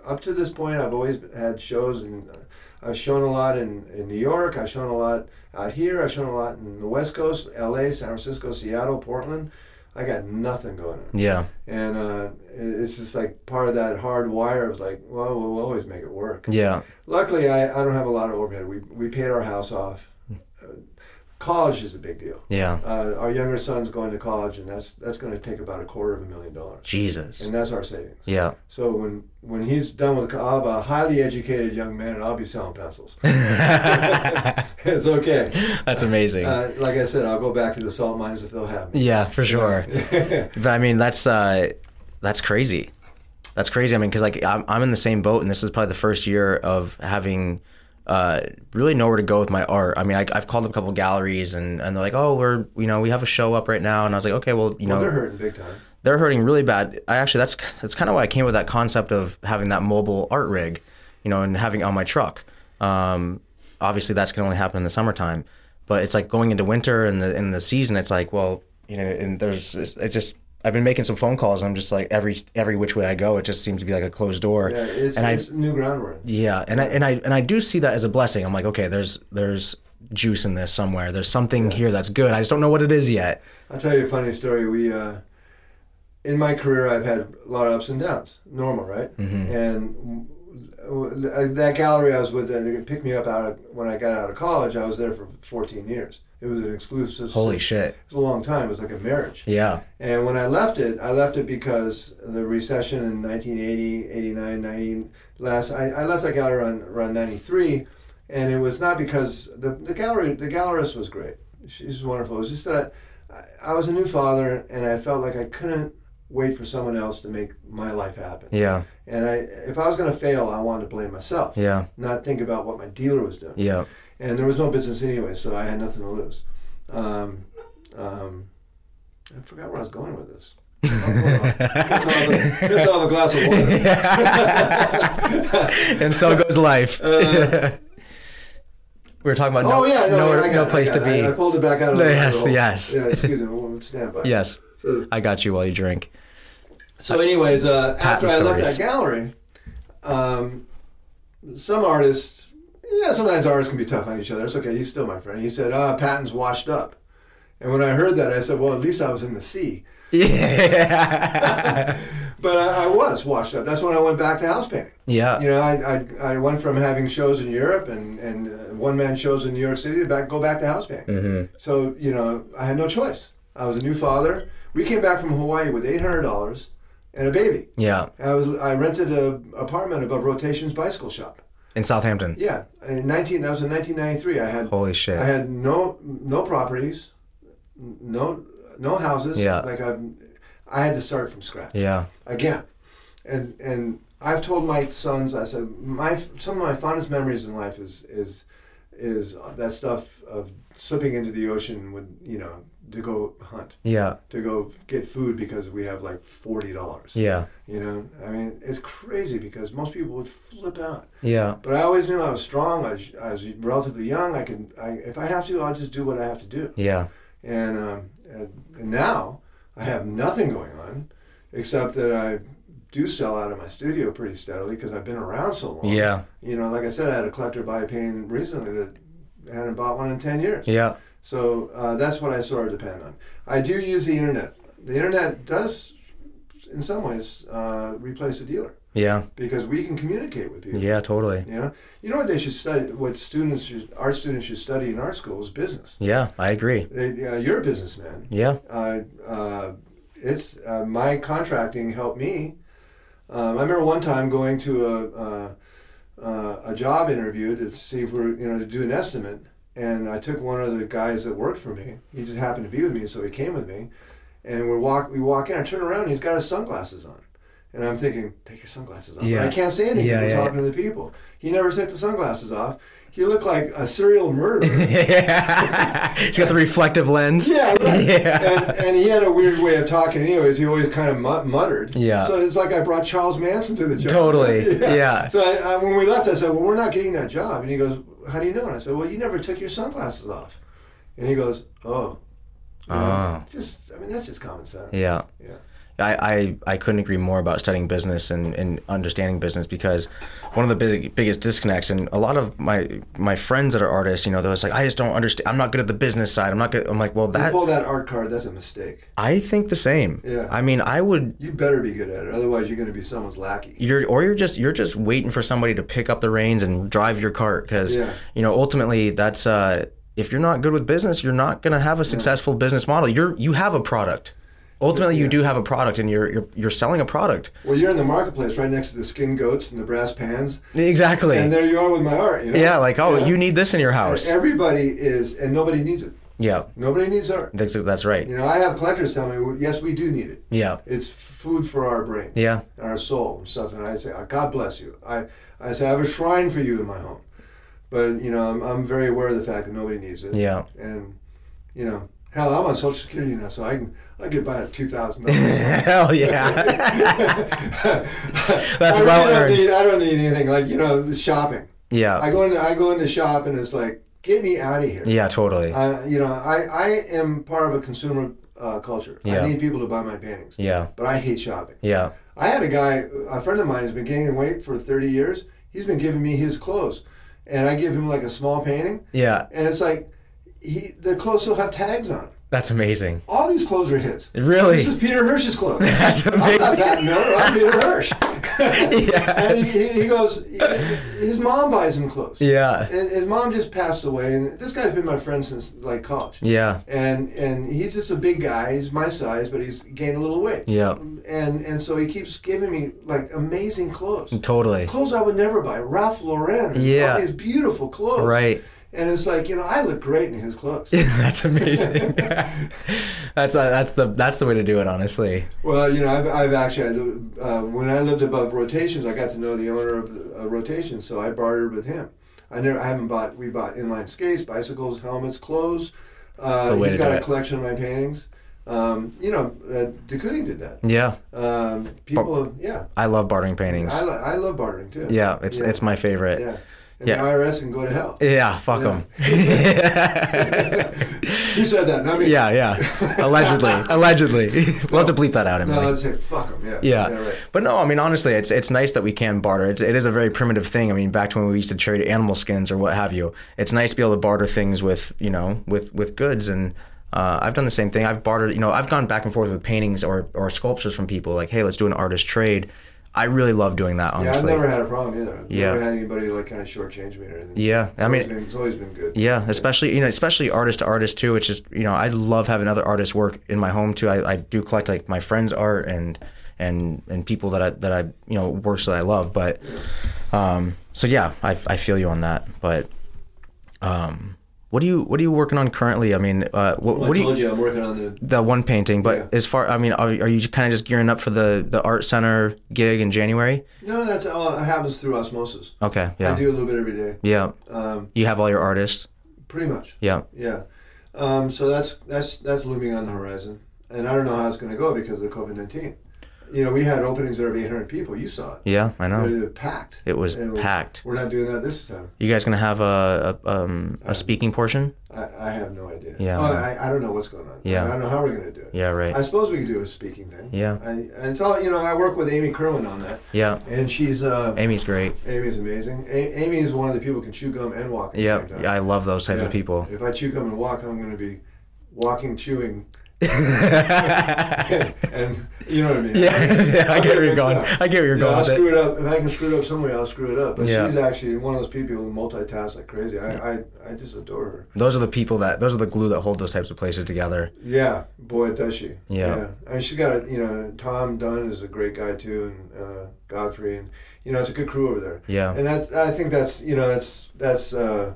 up to this point, I've always had shows, and uh, I've shown a lot in, in New York. I've shown a lot out here. I've shown a lot in the West Coast, L.A., San Francisco, Seattle, Portland. I got nothing going on, Yeah. and uh, it's just like part of that hard wire of like, well, we'll always make it work. Yeah. Luckily, I, I don't have a lot of overhead. We we paid our house off. College is a big deal. Yeah. Uh, our younger son's going to college, and that's that's going to take about a quarter of a million dollars, Jesus. and that's our savings. Yeah. So when when he's done with, I'll be a highly educated young man, and I'll be selling pencils. it's okay. That's amazing. Uh, like I said, I'll go back to the salt mines if they'll have me. yeah, for sure. But I mean, that's uh, that's crazy. That's crazy. I mean, because like I'm, I'm in the same boat, and this is probably the first year of having uh, really nowhere to go with my art. I mean, I, I've called up a couple galleries, and, and they're like, "Oh, we're you know we have a show up right now," and I was like, "Okay, well, you well, know, they're hurting big time. they're hurting really bad. I actually that's that's kind of why I came with that concept of having that mobile art rig, you know, and having it on my truck. Um, obviously, that's can only happen in the summertime, but it's like going into winter and the in the season. It's like well, you know, and there's it just. I've been making some phone calls. And I'm just like every every which way I go, it just seems to be like a closed door. Yeah, it's, and I new ground we're in. yeah, and I and I and I do see that as a blessing. I'm like, okay, there's there's juice in this somewhere. There's something here that's good. I just don't know what it is yet. I'll tell you a funny story. We, uh, in my career, I've had a lot of ups and downs. Normal, right? Mm-hmm. And that gallery I was with, uh, they picked me up out of when I got out of college. I was there for 14 years. It was an exclusive. Holy shit! It was a long time. It was like a marriage. Yeah, And when I left it, I left it because the recession in 1980, 89, 90, last, I, I left that gallery around, around 93. And it was not because the, the gallery, the gallerist was great. She's wonderful. It was just that I, I was a new father and I felt like I couldn't wait for someone else to make my life happen. yeah, And I, if I was going to fail, I wanted to blame myself, yeah, not think about what my dealer was doing yeah. And there was no business anyway, so I had nothing to lose. Um, um, I forgot where I was going with this. Oh, hold on. Let's have a- let's have a glass of water. and so goes life. Uh, we were talking about oh no, yeah, no, no, no it, place to be. I, I pulled it back out of the Yes, yes. Yeah, excuse me. We'll stand by. yes, I got you while you drink. So, anyways, uh, after I left that gallery, um, some artists, yeah, sometimes artists can be tough on each other. It's okay. He's still my friend. He said, "Ah, Paton's washed up," and when I heard that, I said, "Well, at least I was in the sea." Yeah, But I, I was washed up. That's when I went back to house painting. yeah, You know, I, I, I went from having shows in Europe and, and uh, one man shows in New York City to back, go back to house painting. mm-hmm. So, you know, I had no choice. I was a new father. We came back from Hawaii with $800 and a baby. yeah. I was I rented a apartment above Rotation's bicycle shop. In Southampton. Yeah, in 19 that was in 1993. I had Holy shit. I had no no properties, no no houses. Yeah. Like I I had to start from scratch yeah, again and and i've told my sons i said my some of my fondest memories in life is is is that stuff of slipping into the ocean with you know to go hunt. Yeah, to go get food because we have like $40 yeah, you know? I mean it's crazy because most people would flip out. Yeah, but i always knew i was strong. I was, I was relatively young. I can I, if i have to i'll just do what i have to do. Yeah, and, um, and and now I have nothing going on except that I do sell out of my studio pretty steadily because I've been around so long. yeah, You know, like I said, I had a collector buy a painting recently that hadn't bought one in ten years. yeah, So uh, that's what I sort of depend on. I do use the internet. The internet does, in some ways, uh, replace the dealer yeah, because we can communicate with people. yeah, totally. You know, you know what they should study. What students, should, art students should study in our school is business. Yeah, I agree. They, uh, you're a businessman. Yeah, uh, uh, it's uh, my contracting helped me Um, I remember one time going to a, uh, uh, a job interview to see if we're, you know, to do an estimate. And I took one of the guys that worked for me. He just happened to be with me, so he came with me. And we walk, we walk in. I turn around, and he's got his sunglasses on. And I'm thinking, take your sunglasses off. Yeah. I can't say anything. Yeah, I'm yeah, talking to the people. He never took the sunglasses off. He looked like a serial murderer. yeah. She's got the reflective lens. Yeah, right. Yeah. And, and he had a weird way of talking. Anyways, he always kind of muttered. Yeah. So it's like I brought Charles Manson to the job. Totally, yeah. So I, I, when we left, I said, "Well, we're not getting that job." And he goes, "How do you know?" And I said, "Well, you never took your sunglasses off." And he goes, "Oh." You know, Oh. Just, I mean, that's just common sense. Yeah. Yeah. I, I, I couldn't agree more about studying business and, and understanding business because one of the big, biggest disconnects and a lot of my my friends that are artists, you know, they're just like, I just don't understand. I'm not good at the business side. I'm not good. I'm like, well, You that pull that art card, that's a mistake. I think the same. Yeah. I mean, I would. You better be good at it, otherwise you're going to be someone's lackey. You're or you're just you're just waiting for somebody to pick up the reins and drive your cart because Yeah. you know ultimately that's uh, if you're not good with business, you're not going to have a successful business model. You're you have a product. Ultimately, you do have a product, and you're you're you're selling a product. Well, you're in the marketplace right next to the skin goats and the brass pans, Exactly. and there you are with my art. You know? yeah, like oh, Yeah. you need this in your house. Everybody is, and nobody needs it. Yeah, Nobody needs art. that's that's right. You know, I have collectors tell me, yes, we do need it. Yeah, It's food for our brain, yeah, and our soul, and stuff. And I say, "Oh, God bless you. I, I say, I have a shrine for you in my home. But you know, I'm, I'm very aware of the fact that nobody needs it. yeah. And you know, hell, I'm on Social Security now, so I can I could buy a two thousand dollars. Hell yeah. That's I really well earned. Need, I don't need anything like you know shopping. Yeah, I go into I go into shop and it's like get me out of here. yeah, totally. Uh, you know, I, I am part of a consumer uh, culture. Yeah. I need people to buy my paintings, Yeah, but I hate shopping. yeah, I had a guy, a friend of mine, who's been gaining weight for 30 years. He's been giving me his clothes, and I give him like a small painting, yeah. and it's like he the clothes will have tags on. That's amazing. All these clothes are his. Really? This is Peter Hirsch's clothes. That's I'm not amazing. Pat Miller. I'm Peter Hirsch. Yeah. And he, he, he goes, his mom buys him clothes. Yeah, And his mom just passed away, and this guy's been my friend since like college. yeah, And and he's just a big guy. He's my size, but he's gained a little weight. yeah. And and so he keeps giving me like amazing clothes. Totally. Clothes I would never buy. Ralph Lauren. Yeah. All these beautiful clothes. Right. And it's like you know I look great in his clothes. that's amazing. that's uh, that's the that's the way to do it, honestly. well, you know I've, I've actually uh, when I lived above Rotations, I got to know the owner of uh, Rotations, so I bartered with him. I never I haven't bought we bought inline skates, bicycles, helmets, clothes. Uh, he's got a it. collection of my paintings. Um, you know, uh, Ducuti did that. Yeah, Um, people, yeah, I love bartering paintings. I, li- I love bartering too. Yeah, it's Yeah. it's my favorite. Yeah. And Yeah. the IRS can go to hell. Yeah, fuck Yeah. them. He said that, not me. yeah, yeah. Allegedly, allegedly. we'll have to bleep that out, No, Emily. I'd say fuck him. Yeah. Yeah. right. But no, I mean honestly, it's it's nice that we can barter. It's, it is a very primitive thing. I mean, back to when we used to trade animal skins or what have you. It's nice to be able to barter things with you know with with goods and. Uh, I've done the same thing. I've bartered, you know, I've gone back and forth with paintings or, or sculptures from people. Like, hey, let's do an artist trade. I really love doing that. Honestly, Yeah, I've never had a problem either. I've Yeah. never had anybody like kind of shortchange me or anything. Yeah, I mean- been, it's always been good. Yeah, especially you know, especially artist to artist too. Which is you know, I love having other artists work in my home too. I, I do collect like my friends' art and and and people that I that I you know works that I love. But um, so yeah, I I feel you on that. But um, what do you what are you working on currently? I mean, uh, what, Well, what I do told you you I'm working on the. the one painting? But Yeah. as far I mean, are, are you kind of just gearing up for the the art center gig in January? No, that's all. It happens through osmosis. Okay, Yeah. I do a little bit every day. yeah. Um, You have all your artists. pretty much. Yeah, Yeah. Um, so that's that's that's looming on the horizon, and I don't know how it's going to go because of COVID nineteen. You know, we had openings there of 800 people. You saw it. yeah. I know. It was packed. It was And packed. We're not doing that this time. You guys gonna have a a, um, a speaking portion? I, I have no idea. Yeah. Oh, I, I don't know what's going on. Yeah. I don't know how we're going to do it. Yeah, right. I suppose we could do a speaking thing. Yeah. I, and you know, I work with Amy Kerwin on that. Yeah, And she's, uh, Amy's great. Amy's amazing. A- Amy is one of the people who can chew gum and walk at the Yeah, same time. yeah, I love those types Yeah. of people. If I chew gum and walk, I'm going to be walking, chewing and you know what I mean. Yeah, yeah, I I'll get where you're going. up. I get where you're You going I'll it. screw it up if I can screw it up somewhere. I'll screw it up. But Yeah. she's actually one of those people who multitask like crazy. I, I, I just adore her. Those are the people that those are the glue that hold those types of places together. Yeah, boy, does she. Yeah. I mean, she's got a, you know, Tom Dunn is a great guy too, and uh, Godfrey, and you know, it's a good crew over there. Yeah. And that, I think that's, you know, that's that's uh,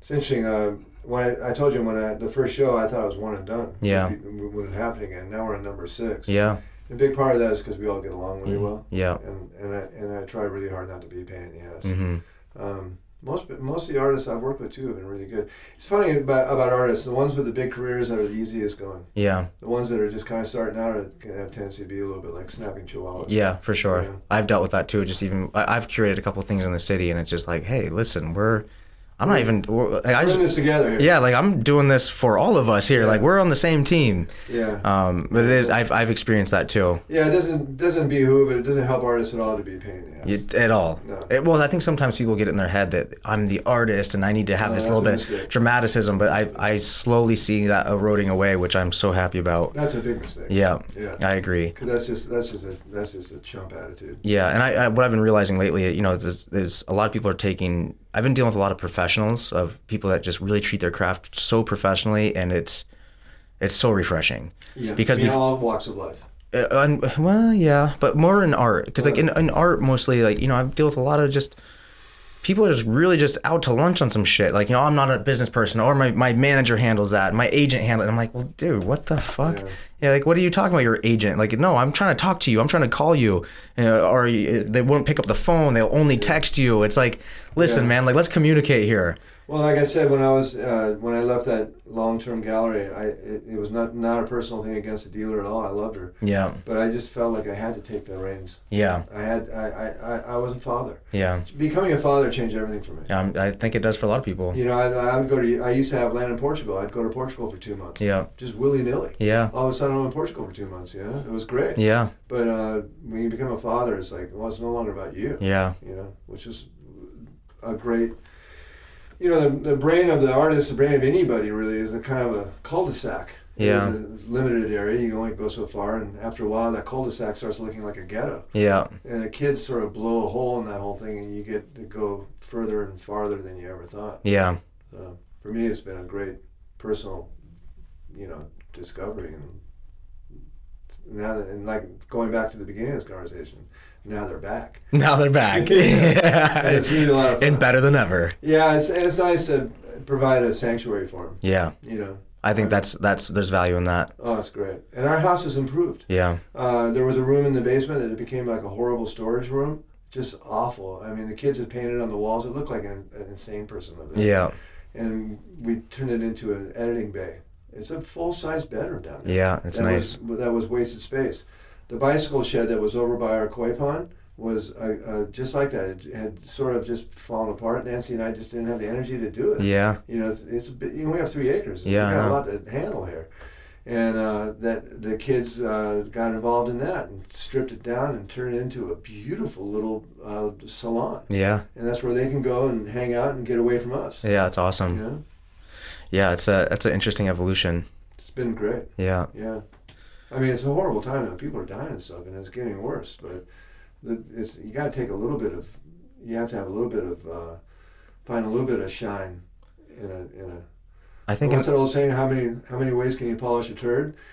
it's interesting. Uh, when I, I told you when I, the first show, I thought it was one and done. Yeah. It wouldn't happen again. Now we're on number six. Yeah. A big part of that is because we all get along really well, Yeah. and and I, and I try really hard not to be a pain in the ass. hmm Um, most most of the artists I've worked with too have been really good. It's funny about about artists. The ones with the big careers that are the easiest going. Yeah. The ones that are just kind of starting out are, can have a tendency to be a little bit like snapping chihuahuas. Yeah, for sure. I've dealt with that too. Just even I, I've curated a couple of things in the city, and it's just like, hey, listen, we're. I'm not even. Like, I just, this together here. yeah, like I'm doing this for all of us here. Yeah. Like we're on the same team. Yeah. Um, but it is. I've I've experienced that too. Yeah, it doesn't doesn't behoove it. It doesn't help artists at all to be a pain in the ass. You- at all. No. It- well, I think sometimes people get it in their head that I'm the artist and I need to have No, this little bit dramaticism, but I I slowly see that eroding away, which I'm so happy about. That's a big mistake. Yeah, Yeah. I agree. Because that's just that's just a that's just a chump attitude. Yeah, and I, I what I've been realizing lately, you know, there's, there's a lot of people are taking. I've been dealing with a lot of professionals of people that just really treat their craft so professionally, and it's it's so refreshing. Yeah. Because I mean, bef- all walks of life. Uh, well, yeah, but more in art because like in, in art mostly like you know I deal with a lot of just people are just really just out to lunch on some shit. Like you know I'm not a business person or my, my manager handles that my agent handles it. I'm like well dude what the fuck? Yeah. yeah. like what are you talking about your agent? Like no I'm trying to talk to you. I'm trying to call you. Uh, or they won't pick up the phone. They'll only text you. It's like listen Yeah. man like let's communicate here Well, like I said, when I was uh, when I left that long term gallery, I it, it was not not a personal thing against the dealer at all. I loved her, yeah but I just felt like I had to take the reins. yeah I had I I, I, I was a father. yeah Becoming a father changed everything for me. um, I think it does for a lot of people You know, I, I would go to I used to have land in Portugal. I'd go to Portugal for two months, yeah just willy nilly. yeah All of a sudden, I'm in Portugal for two months. You know, it was great. yeah But uh, when you become a father, it's like, well, it's no longer about you. yeah You know, which is a great. You know, the, the brain of the artist, the brain of anybody, really is a kind of a cul-de-sac. Yeah. Limited area. You can only go so far, and after a while, that cul-de-sac starts looking like a ghetto. yeah And the kids sort of blow a hole in that whole thing, and you get to go further and farther than you ever thought. yeah So for me, it's been a great personal, you know, discovery. And now, that, and like going back to the beginning of this conversation, now they're back. Now they're back. And yeah. it's really a lot of fun. And better than ever. Yeah, it's it's nice to provide a sanctuary for them. Yeah. You know, I think that's that's there's value in that. oh, it's great. And our house has improved. Yeah. Uh, there was a room in the basement that it became like a horrible storage room. Just awful. I mean, the kids had painted on the walls. It looked like an, an insane person lived there. Yeah. And we turned it into an editing bay. It's a full size bedroom down there. Yeah. It's that nice. Was, that was wasted space. The bicycle shed that was over by our koi pond was uh, uh, just like that. It had sort of just fallen apart. Nancy and I just didn't have the energy to do it. Yeah. You know, it's, it's a bit, you know, we have three acres. Yeah, we got a lot to handle here. And uh, that the kids uh, got involved in that and stripped it down and turned it into a beautiful little uh, salon. Yeah. And that's where they can go and hang out and get away from us. Yeah. It's You awesome. know, Yeah. It's a it's an interesting evolution. it's been great. Yeah. Yeah, I mean it's a horrible time now. People are dying and stuff, and it's getting worse. But it's you got to take a little bit of, you have to have a little bit of, uh, find a little bit of shine in a in a. I think. What's that old saying? How many how many ways can you polish a turd?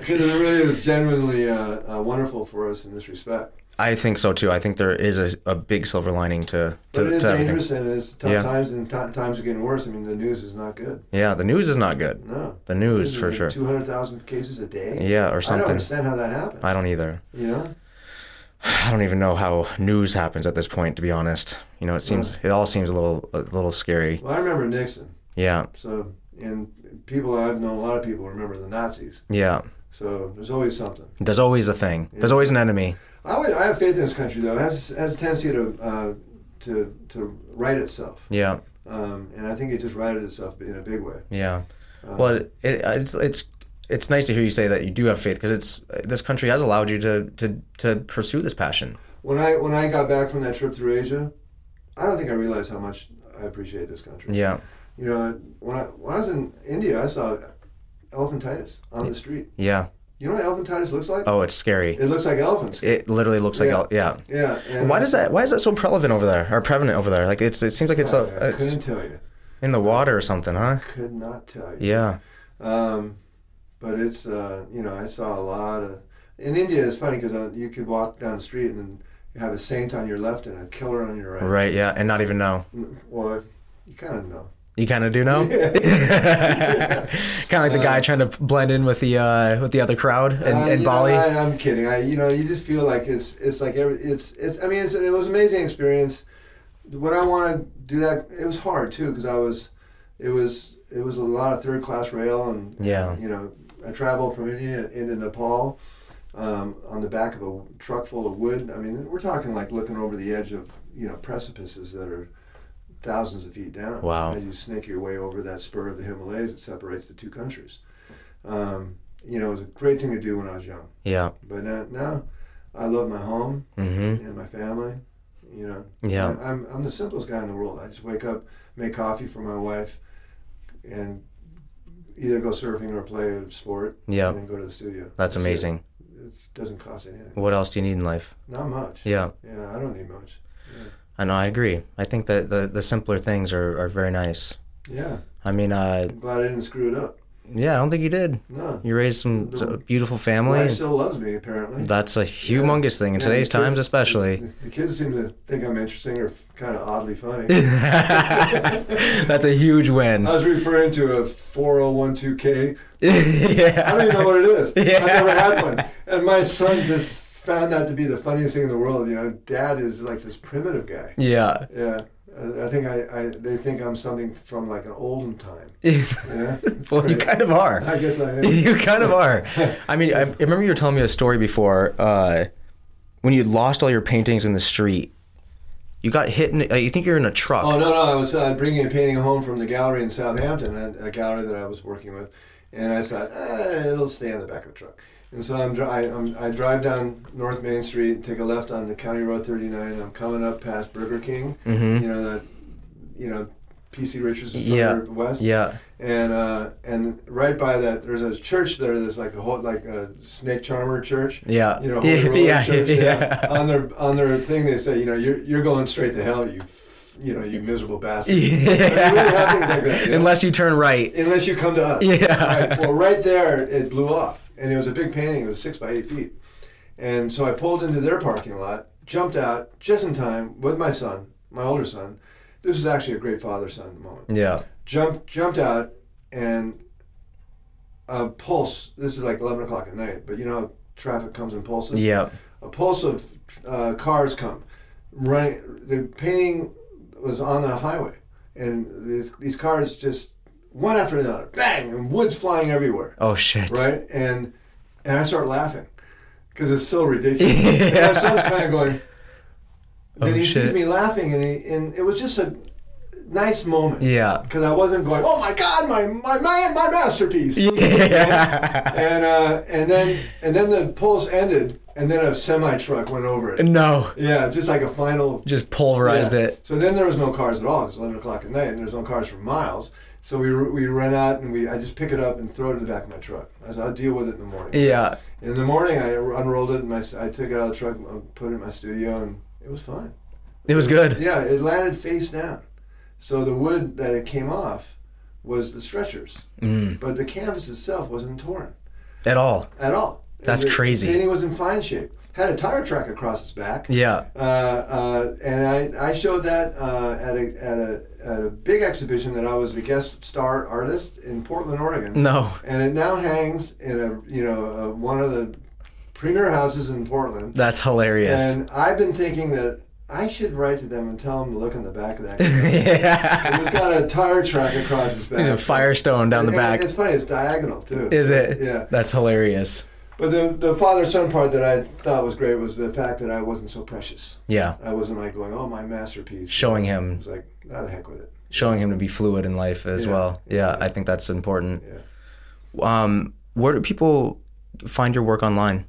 Because it really is genuinely uh, uh, wonderful for us in this respect. I think so too. I think there is a, a big silver lining to But it is to everything. dangerous and it's tough Yeah. times and ti times are getting worse. I mean, the news is not good. Yeah. The news is not good. No, The news for sure. Two hundred thousand cases a day. Yeah. Or something. I don't understand how that happens. I don't either. You know. I don't even know how news happens at this point. To be honest, you know, it seems it all seems a little a little scary. Well, I remember Nixon. Yeah. So, and people I've known a lot of people remember the Nazis. Yeah. So there's always something. There's always a thing. There's always an enemy. I, always, I have faith in this country though. It has has a tendency to uh, to to right itself, Yeah. um, and I think it just righted itself in a big way. Yeah. Uh, Well, it, it's it's it's nice to hear you say that you do have faith because it's this country has allowed you to, to to pursue this passion. when I when I got back from that trip through Asia, I don't think I realized how much I appreciate this country. Yeah. You know, when I when I was in India, I saw elephantitis on the street. Yeah. You know what elephantitis looks like? Oh, it's scary. It looks like elephants. It literally looks like Yeah. el- yeah. yeah. Why does that? Why is that so prevalent over there or prevalent over there? Like it's it seems like it's, I a, it's couldn't tell you. in the water or something, huh? Could not tell you. Yeah. Um, but it's uh, you know I saw a lot of in India. It's funny because uh, you could walk down the street and you have a saint on your left and a killer on your right. Right. Yeah. And not even know. Well, you kind of know. You kind of do know. Yeah. kind of like the guy trying to blend in with the uh, with the other crowd in, Uh, in you know, Bali. I, I'm kidding. I you know you just feel like it's it's like every it's it's. I mean it's, it was an amazing experience. What I want to do that it was hard too because I was it was it was a lot of third class rail and Yeah. you know I traveled from India into Nepal um, on the back of a truck full of wood. I mean we're talking like looking over the edge of you know precipices that are thousands of feet down. Wow. As you snake your way over that spur of the Himalayas that separates the two countries. Um, you know, it was a great thing to do when I was young. Yeah. But now, now I love my home Mm-hmm. and my family. You know, Yeah. I, I'm I'm the simplest guy in the world. I just wake up, make coffee for my wife, and either go surfing or play a sport. Yeah. And then go to the studio. That's amazing. It doesn't cost anything. What else do you need in life? Not much. Yeah. Yeah, I don't need much. I know. I agree. I think that the the simpler things are, are very nice. Yeah. I mean, uh, I'm glad I didn't screw it up. yeah. I don't think you did. No. You raised some The- beautiful family. wife still loves me apparently. That's a humongous thing in Yeah, today's the times, especially. The, the kids seem to think I'm interesting or kind of oddly funny. That's a huge win. I was referring to a 4012K. yeah. I don't even know what it is. Yeah. I've never had one. And my son just found that to be the funniest thing in the world. You know, dad is like this primitive guy. Yeah. Yeah. I think I, I they think I'm something from like an olden time. Yeah. Well, you kind of are. I guess I am. You kind of are. I mean, I, I remember you were telling me a story before uh, when you lost all your paintings in the street. You got hit in. Uh, you think you're in a truck. Oh no no! I was uh, bringing a painting home from the gallery in Southampton, a, a gallery that I was working with, and I thought eh, it'll stay in the back of the truck. And so I'm, I, I'm I drive down North Main Street, take a left on the County Road 39. And I'm coming up past Burger King. Mhm. You know that, you know, PC Richards is Yeah. further west. Yeah. And uh, and right by that, there's a church there. There's like a whole like a snake charmer church. Yeah. You know, yeah. Roller Yeah. Church, yeah. On their on their thing, they say, you know, you're you're going straight to hell, you, you know, you miserable bastard. Yeah. I mean, we like that, you know? Unless you turn right. Unless you come to us. Yeah. Right? Well, right there, it blew off, and it was a big painting. It was six by eight feet, and so I pulled into their parking lot, jumped out just in time with my son, my older son. This is actually a great father-son moment Yeah. jumped jumped out and a pulse this is like 11 o'clock at night but you know traffic comes in pulses Yeah. a pulse of uh, cars come running the painting was on the highway and these, these cars just one after another bang and wood's flying everywhere Oh shit. right and and i start laughing because it's so ridiculous Yeah. my son's kind of going then Oh, he shit. sees me laughing and, he, and it was just a nice moment Yeah. because I wasn't going, oh my God, my my my, my masterpiece. Yeah. And uh, and then and then the pulse ended, and then a semi truck went over it. no. Yeah, just like a final. Just pulverized yeah. it. So then there was no cars at all. It's eleven o'clock at night, and there's no cars for miles. So we we run out and we I just pick it up and throw it in the back of my truck. I said I'll deal with it in the morning. Yeah. In the morning, I unrolled it and my, I took it out of the truck, and put it in my studio, and it was fine. It was good. Yeah, it landed face down. So the wood that it came off was the stretchers, Mm. but the canvas itself wasn't torn At all. at all. That's crazy. And the crazy. Painting was in fine shape. Had a tire track across its back. Yeah. Uh, uh, and I, I showed that uh, at, a, at, a, at a big exhibition that I was the guest star artist in Portland, Oregon. No. And it now hangs in a you know uh, one of the premier houses in Portland. That's hilarious. And I've been thinking that I should write to them and tell them to look in the back of that. yeah. it's got a tire track across its back. There's a Firestone down the And back. It's funny. It's diagonal too. Is it? Yeah. That's hilarious. But the the father son part that I thought was great was the fact that I wasn't so precious. Yeah. I wasn't like going, oh my masterpiece. Showing It him, was like, the heck with it. showing him to be fluid in life as Yeah. well. Yeah, I think that's important. Yeah. Um, where do people find your work online?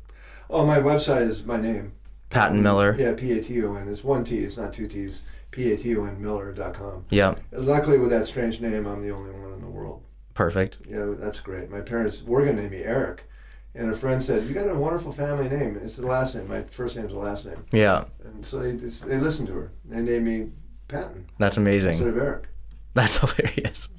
Oh, my website is my name. Paton Miller. Yeah, P A T O N. It's one T. It's not two T's. P A T O N Miller.com. Yeah. Luckily, with that strange name, I'm the only one in the world. Perfect. Yeah, that's great. My parents were going to name me Eric. And a friend said, "You got a wonderful family name. It's the last name. My first name's the last name." Yeah. And so they they listened to her. They named me Paton That's amazing. instead of Eric. That's hilarious.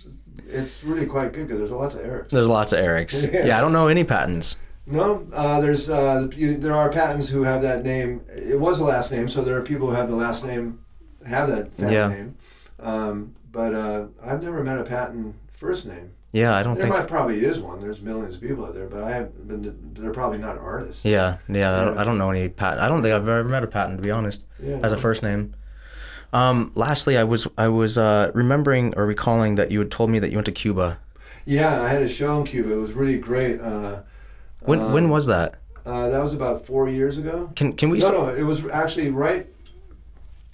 It's really quite good because there's lots of Erics. There's lots of Erics. Yeah. Yeah, I don't know any Patons. No, uh, there's uh, you, there are Pattons who have that name. It was a last name, so there are people who have the last name, have that family Yeah. name. Um, but uh, I've never met a Paton first name. Yeah, I don't There think. might probably is one. There's millions of people out there, but I have been. They're probably not artists. Yeah, yeah. I, don't, I don't know any Paton. I don't think I've ever met a Paton to be honest, Yeah. as a first name. Um, lastly, I was I was uh, remembering or recalling that you had told me that you went to Cuba. Yeah, I had a show in Cuba. It was really great. Uh, When uh, when was that? uh, that was about four years ago. Can can we? No, no, it was actually right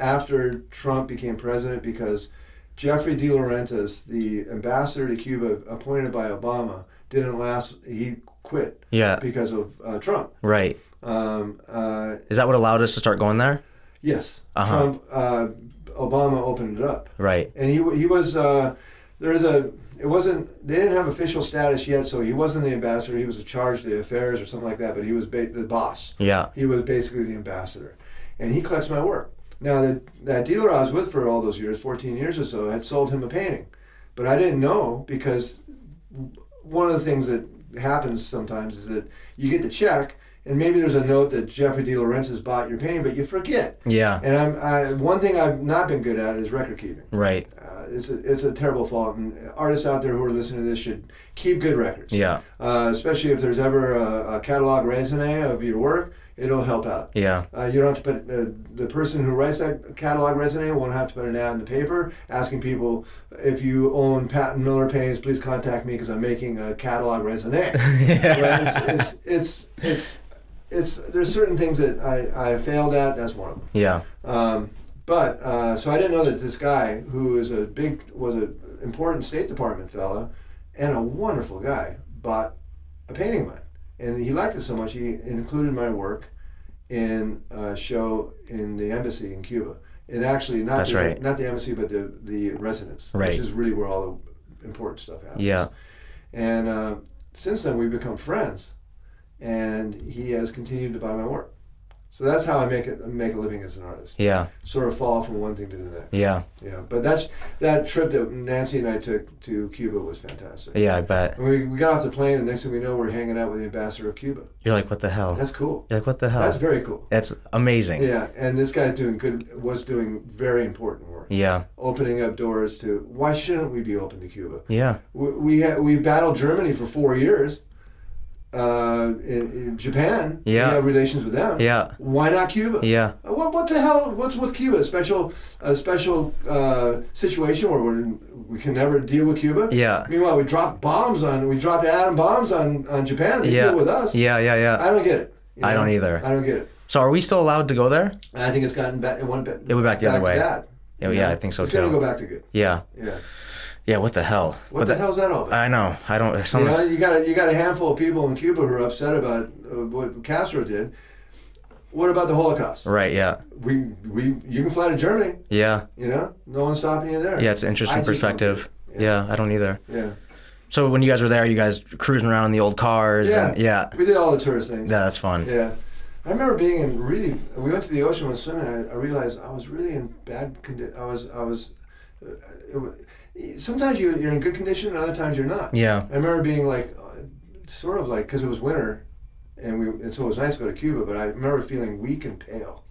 after Trump became president because Jeffrey DeLaurentis, the ambassador to Cuba appointed by Obama, didn't last. He quit Yeah. because of uh, Trump. Right. Um, uh, Is that what allowed us to start going there? Yes, Uh-huh. Trump. Uh, Obama opened it up, Right. and he he was uh, there's a. It wasn't. They didn't have official status yet, so he wasn't the ambassador. He was a charge of the affairs or something like that. But he was ba- the boss. Yeah. He was basically the ambassador, and he collects my work. Now that that dealer I was with for all those years, fourteen years or so, had sold him a painting, but I didn't know because one of the things that happens sometimes is that you get the check, and maybe there's a note that Jeffrey DeLaurentis bought your painting, but you forget. Yeah. And I'm I, one thing I've not been good at is record keeping. Right. Uh, it's a it's a terrible fault, and artists out there who are listening to this should keep good records Yeah. uh, especially if there's ever a, a catalog raisonné of your work, it'll help out. Yeah. Uh, you don't have to put uh, the person who writes that catalog raisonné won't have to put an ad in the paper asking people if you own Paton Miller paintings, please contact me because I'm making a catalog raisonné. Right? It's, it's, it's it's it's there's certain things that I, I failed at. That's one of them. Yeah. Um, but uh, so I didn't know that this guy, who is a big, was an important State Department fellow, and a wonderful guy, bought a painting of mine, and he liked it so much he included my work in a show in the embassy in Cuba. And actually, not That's the, right. not the embassy, but the the residence, Right. which is really where all the important stuff happens. Yeah. And uh, since then, we've become friends, and he has continued to buy my work. So that's how I make it make a living as an artist. Yeah. Sort of fall from one thing to the next. Yeah. Yeah, but that's that trip that Nancy and I took to Cuba was fantastic. Yeah. I bet. And we, we got off the plane, and next thing we know, we're hanging out with the ambassador of Cuba. You're like, what the hell? That's cool. You're like, what the hell? That's very cool. That's amazing. Yeah, and this guy's doing good. Was doing very important work, Yeah. opening up doors to. Why shouldn't we be open to Cuba? Yeah. We we, ha- we battled Germany for four years. Uh, in, in Japan, Yeah. we have relations with them. Yeah. Why not Cuba? Yeah. Uh, What, what the hell? What's with Cuba? A special, a special uh, situation where we're, we can never deal with Cuba. Yeah. Meanwhile, we dropped bombs on, we dropped atom bombs on, on Japan. They Yeah. deal with us. Yeah. Yeah. Yeah. I don't get it. you I don't either. I don't get it. So are we still allowed to go there? I think it's gotten back. It went back. It went back the other way. Bad, Yeah, yeah. I think so it's gonna go back to good. Yeah. Yeah. Yeah. What the hell? What But the hell's that all about? I know. I don't. You know, you got a, you got a handful of people in Cuba who are upset about uh, what Castro did. What about the Holocaust? right. Yeah. We we you can fly to Germany. Yeah. You know, no one's stopping you there. Yeah. It's an interesting I perspective. it. Yeah. I don't either. Yeah. So when you guys were there, you guys cruising around in the old cars. Yeah. And, yeah. We did all the tourist things. Yeah. That's fun. Yeah. I remember being in really. We went to the ocean when swimming. I, I realized I was really in bad condition. I was. I was. Uh, it, sometimes you you're in good condition, and other times you're not. Yeah. I remember being like, uh, sort of like, because it was winter, and we and so it was nice to go to Cuba. But I remember feeling weak and pale.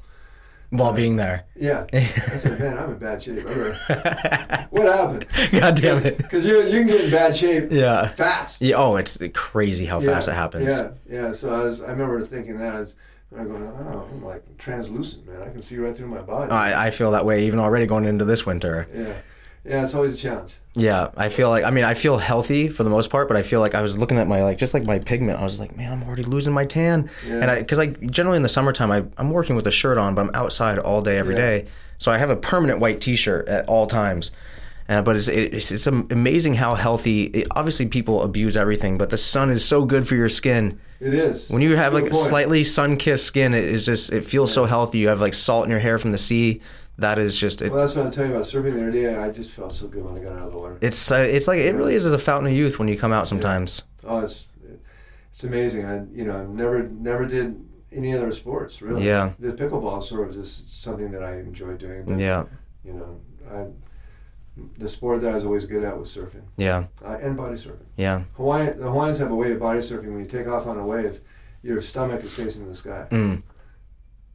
While being there. Yeah. I said, man, I'm in bad shape. What happened? God damn it. Because you you can get in bad shape Yeah. fast. Yeah. Oh, it's crazy how fast it happens. Yeah, yeah. So I was, I remember thinking that. I was, I'm going, oh, I'm like translucent, man. I can see right through my body. I, I feel that way even already going into this winter. yeah, yeah. It's always a challenge. Yeah, I feel like I mean I feel healthy for the most part, but I feel like I was looking at my like just like my pigment. I was like, man, I'm already losing my tan. Yeah. And I because like generally in the summertime I I'm working with a shirt on, but I'm outside all day every Yeah. day, so I have a permanent white T-shirt at all times. Uh, but it's, it's it's amazing how healthy. It, obviously, people abuse everything, but the sun is so good for your skin. It is. When you have like point. slightly sun-kissed skin, it is just it feels so healthy. You have like salt in your hair from the sea. That is just it, Well, that's what I'm telling you about surfing the other day. I just felt so good when I got out of the water. it's uh, it's like it really is as a fountain of youth when you come out sometimes. Oh, it's it's amazing. I you know never never did any other sports really. Yeah. The pickleball is sort of just something that I enjoy doing. But, Yeah, You know, I the sport that I was always good at was surfing yeah, uh, and body surfing. yeah. Hawaii the Hawaiians have a way of body surfing. When you take off on a wave, your stomach is facing the sky. Mm.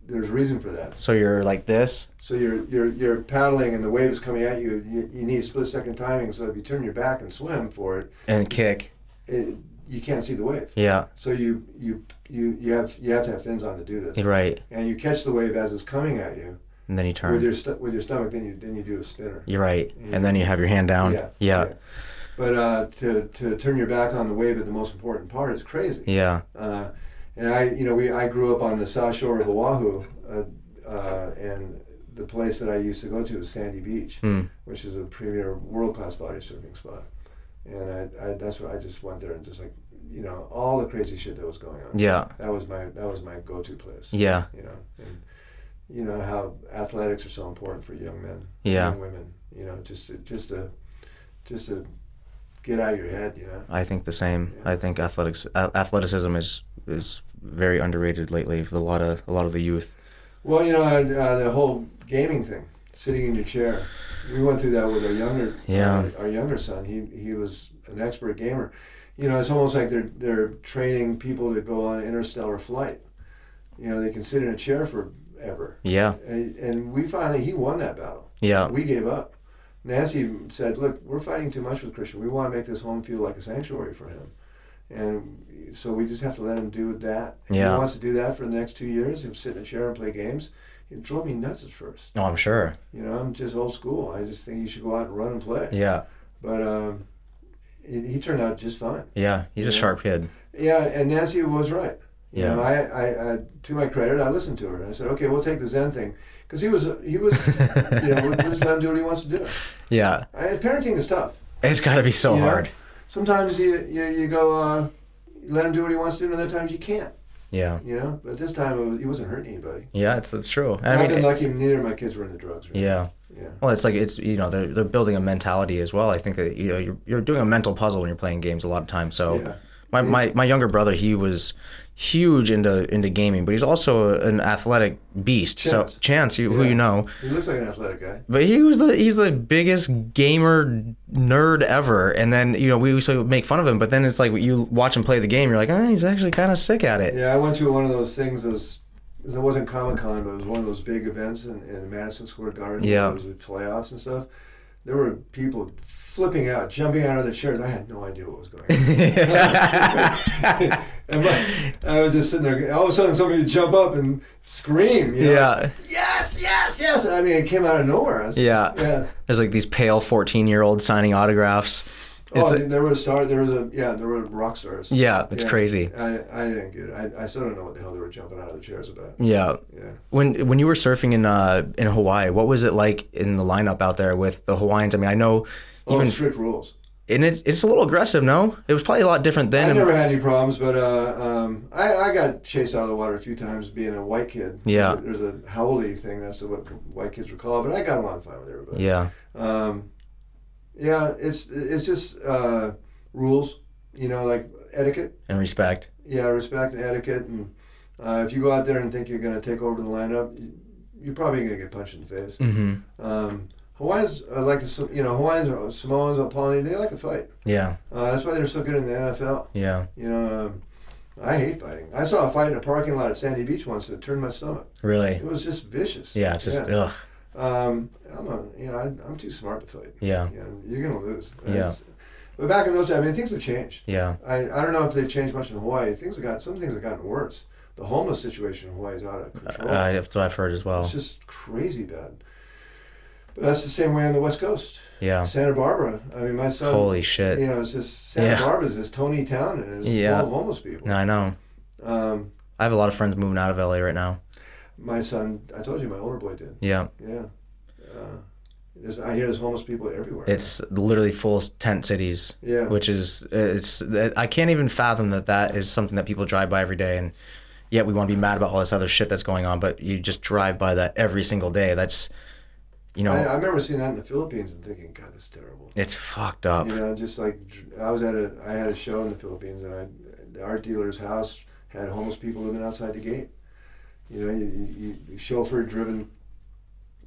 There's a reason for that. So you're like this. So you're you're you're paddling and the wave is coming at you. You, you need split second timing. So if you turn your back and swim for it, and kick. it you can't see the wave. Yeah, So you you you you have you have to have fins on to do this. right. And you catch the wave as it's coming at you And then you turn with your st- with your stomach. Then you then you do the spinner. You're right. And then you have your hand down. Yeah. Yeah, But uh, to to turn your back on the wave at the most important part is crazy. yeah, Uh, and I you know we I grew up on the south shore of Oahu, uh, uh, and the place that I used to go to was Sandy Beach, Mm. which is a premier world class body surfing spot. And I, I that's what I just went there and just like you know all the crazy shit that was going on. yeah, That was my that was my go to place. yeah, You know, and you know how athletics are so important for young men, Yeah. young women. You know, just to, just to just to get out of your head. You know. I think the same. Yeah. I think athletics a- athleticism is is very underrated lately for a lot of a lot of the youth. Well, you know uh, the whole gaming thing, sitting in your chair. We went through that with our younger Yeah. uh, our younger son. He he was an expert gamer. You know, it's almost like they're they're training people to go on interstellar flight. You know, they can sit in a chair forever. Yeah, And, and we finally he won that battle. yeah, We gave up. Nancy said, "Look, we're fighting too much with Christian. We want to make this home feel like a sanctuary for him, and so we just have to let him do that. If Yeah. he wants to do that for the next two years, him sit in a chair and play games. It drove me nuts at first. no, I'm sure. You know, I'm just old school. I just think you should go out and run and play. Yeah, But um, he, he turned out just fine. yeah, he's a sharp kid. Yeah, and Nancy was right. You Yeah. know, I, I, I, to my credit, I listened to her. I said, okay, we'll take the Zen thing, because he was, he was, you know, we'll just let him do what he wants to do. Yeah, I, parenting is tough. it's got to be so hard. Sometimes you, you, you go, uh, let him do what he wants to do, and other times you can't. Yeah, You know, but this time it was, he wasn't hurting anybody. yeah, it's it's true. I I have been mean, lucky. Neither of my kids were into drugs. Right? yeah. Yeah. Well, it's like it's you know they're they're building a mentality as well. I think that you know you're you're doing a mental puzzle when you're playing games a lot of times. So Yeah. My, my my younger brother he was huge into into gaming, but he's also an athletic beast. Chance. So Chance, you, who you know, He looks like an athletic guy. but he was the he's the biggest gamer nerd ever. And then you know we used to make fun of him, but then it's like you watch him play the game, you're like, oh, he's actually kind of sick at it. Yeah, I went to one of those things. Those it wasn't Comic Con, but it was one of those big events in, in Madison Square Garden. Yeah. Those playoffs and stuff. There were people flipping out, jumping out of the chairs. I had no idea what was going on. and my, I was just sitting there. All of a sudden, somebody would jump up and scream. You know? yeah, Yes, yes, yes. I mean, it came out of nowhere. Was- Yeah. Yeah. there's like these pale 14 year olds signing autographs. It's oh, a- there was star. There was a yeah. There were rock stars. Yeah, it's Yeah. crazy. I, I didn't get it. I, I still don't know what the hell they were jumping out of the chairs about. Yeah. Yeah. When when you were surfing in uh in Hawaii, what was it like in the lineup out there with the Hawaiians? I mean, I know Oh, even strict rules. and it, it's a little aggressive. No, it was probably a lot different then. I never had any problems, but uh, um, I, I got chased out of the water a few times being a white kid. Yeah. There's a haole thing. That's what white kids were called. But I got along fine with everybody. yeah, Um, yeah. It's it's just uh, rules. You know, like etiquette. and respect. Yeah, respect and etiquette. And uh, if you go out there and think you're going to take over the lineup, you, you're probably going to get punched in the face. Mm-hmm. Um, Hawaiians uh, like to, you know, Hawaiians or Samoans or Polynesians, they like to fight. Yeah, Uh, that's why they're so good in the NFL. yeah, You know, um, I hate fighting. I saw a fight in a parking lot at Sandy Beach once that turned my stomach. really. It was just vicious. Yeah, it's just ugh. Um, I'm a, you know, I, I'm too smart to fight. Yeah, You know, you're gonna lose. Yeah. But back in those days, I mean, things have changed. yeah, I, I don't know if they've changed much in Hawaii. Things have got some things have gotten worse. The homeless situation in Hawaii is out of control. uh, that's what I've heard as well. It's just crazy bad. But that's the same way on the West Coast. Yeah, Santa Barbara. I mean, my son. holy shit. You know, it's just Santa Yeah. Barbara is this Tony town and it's Yeah. full of homeless people. No, I know. Um, I have a lot of friends moving out of LA right now. my son, I told you, my older boy did. Yeah, Yeah. Uh, I hear there's homeless people everywhere. it's literally full tent cities. yeah. which is it's I can't even fathom that that is something that people drive by every day and yet we want to be mad about all this other shit that's going on but you just drive by that every single day that's you know, I, I remember seeing that in the Philippines and thinking, God, that's terrible. it's fucked up. You know, just like I was at a, I had a show in the Philippines, and I, the art dealer's house had homeless people living outside the gate. You know, you, you, chauffeur-driven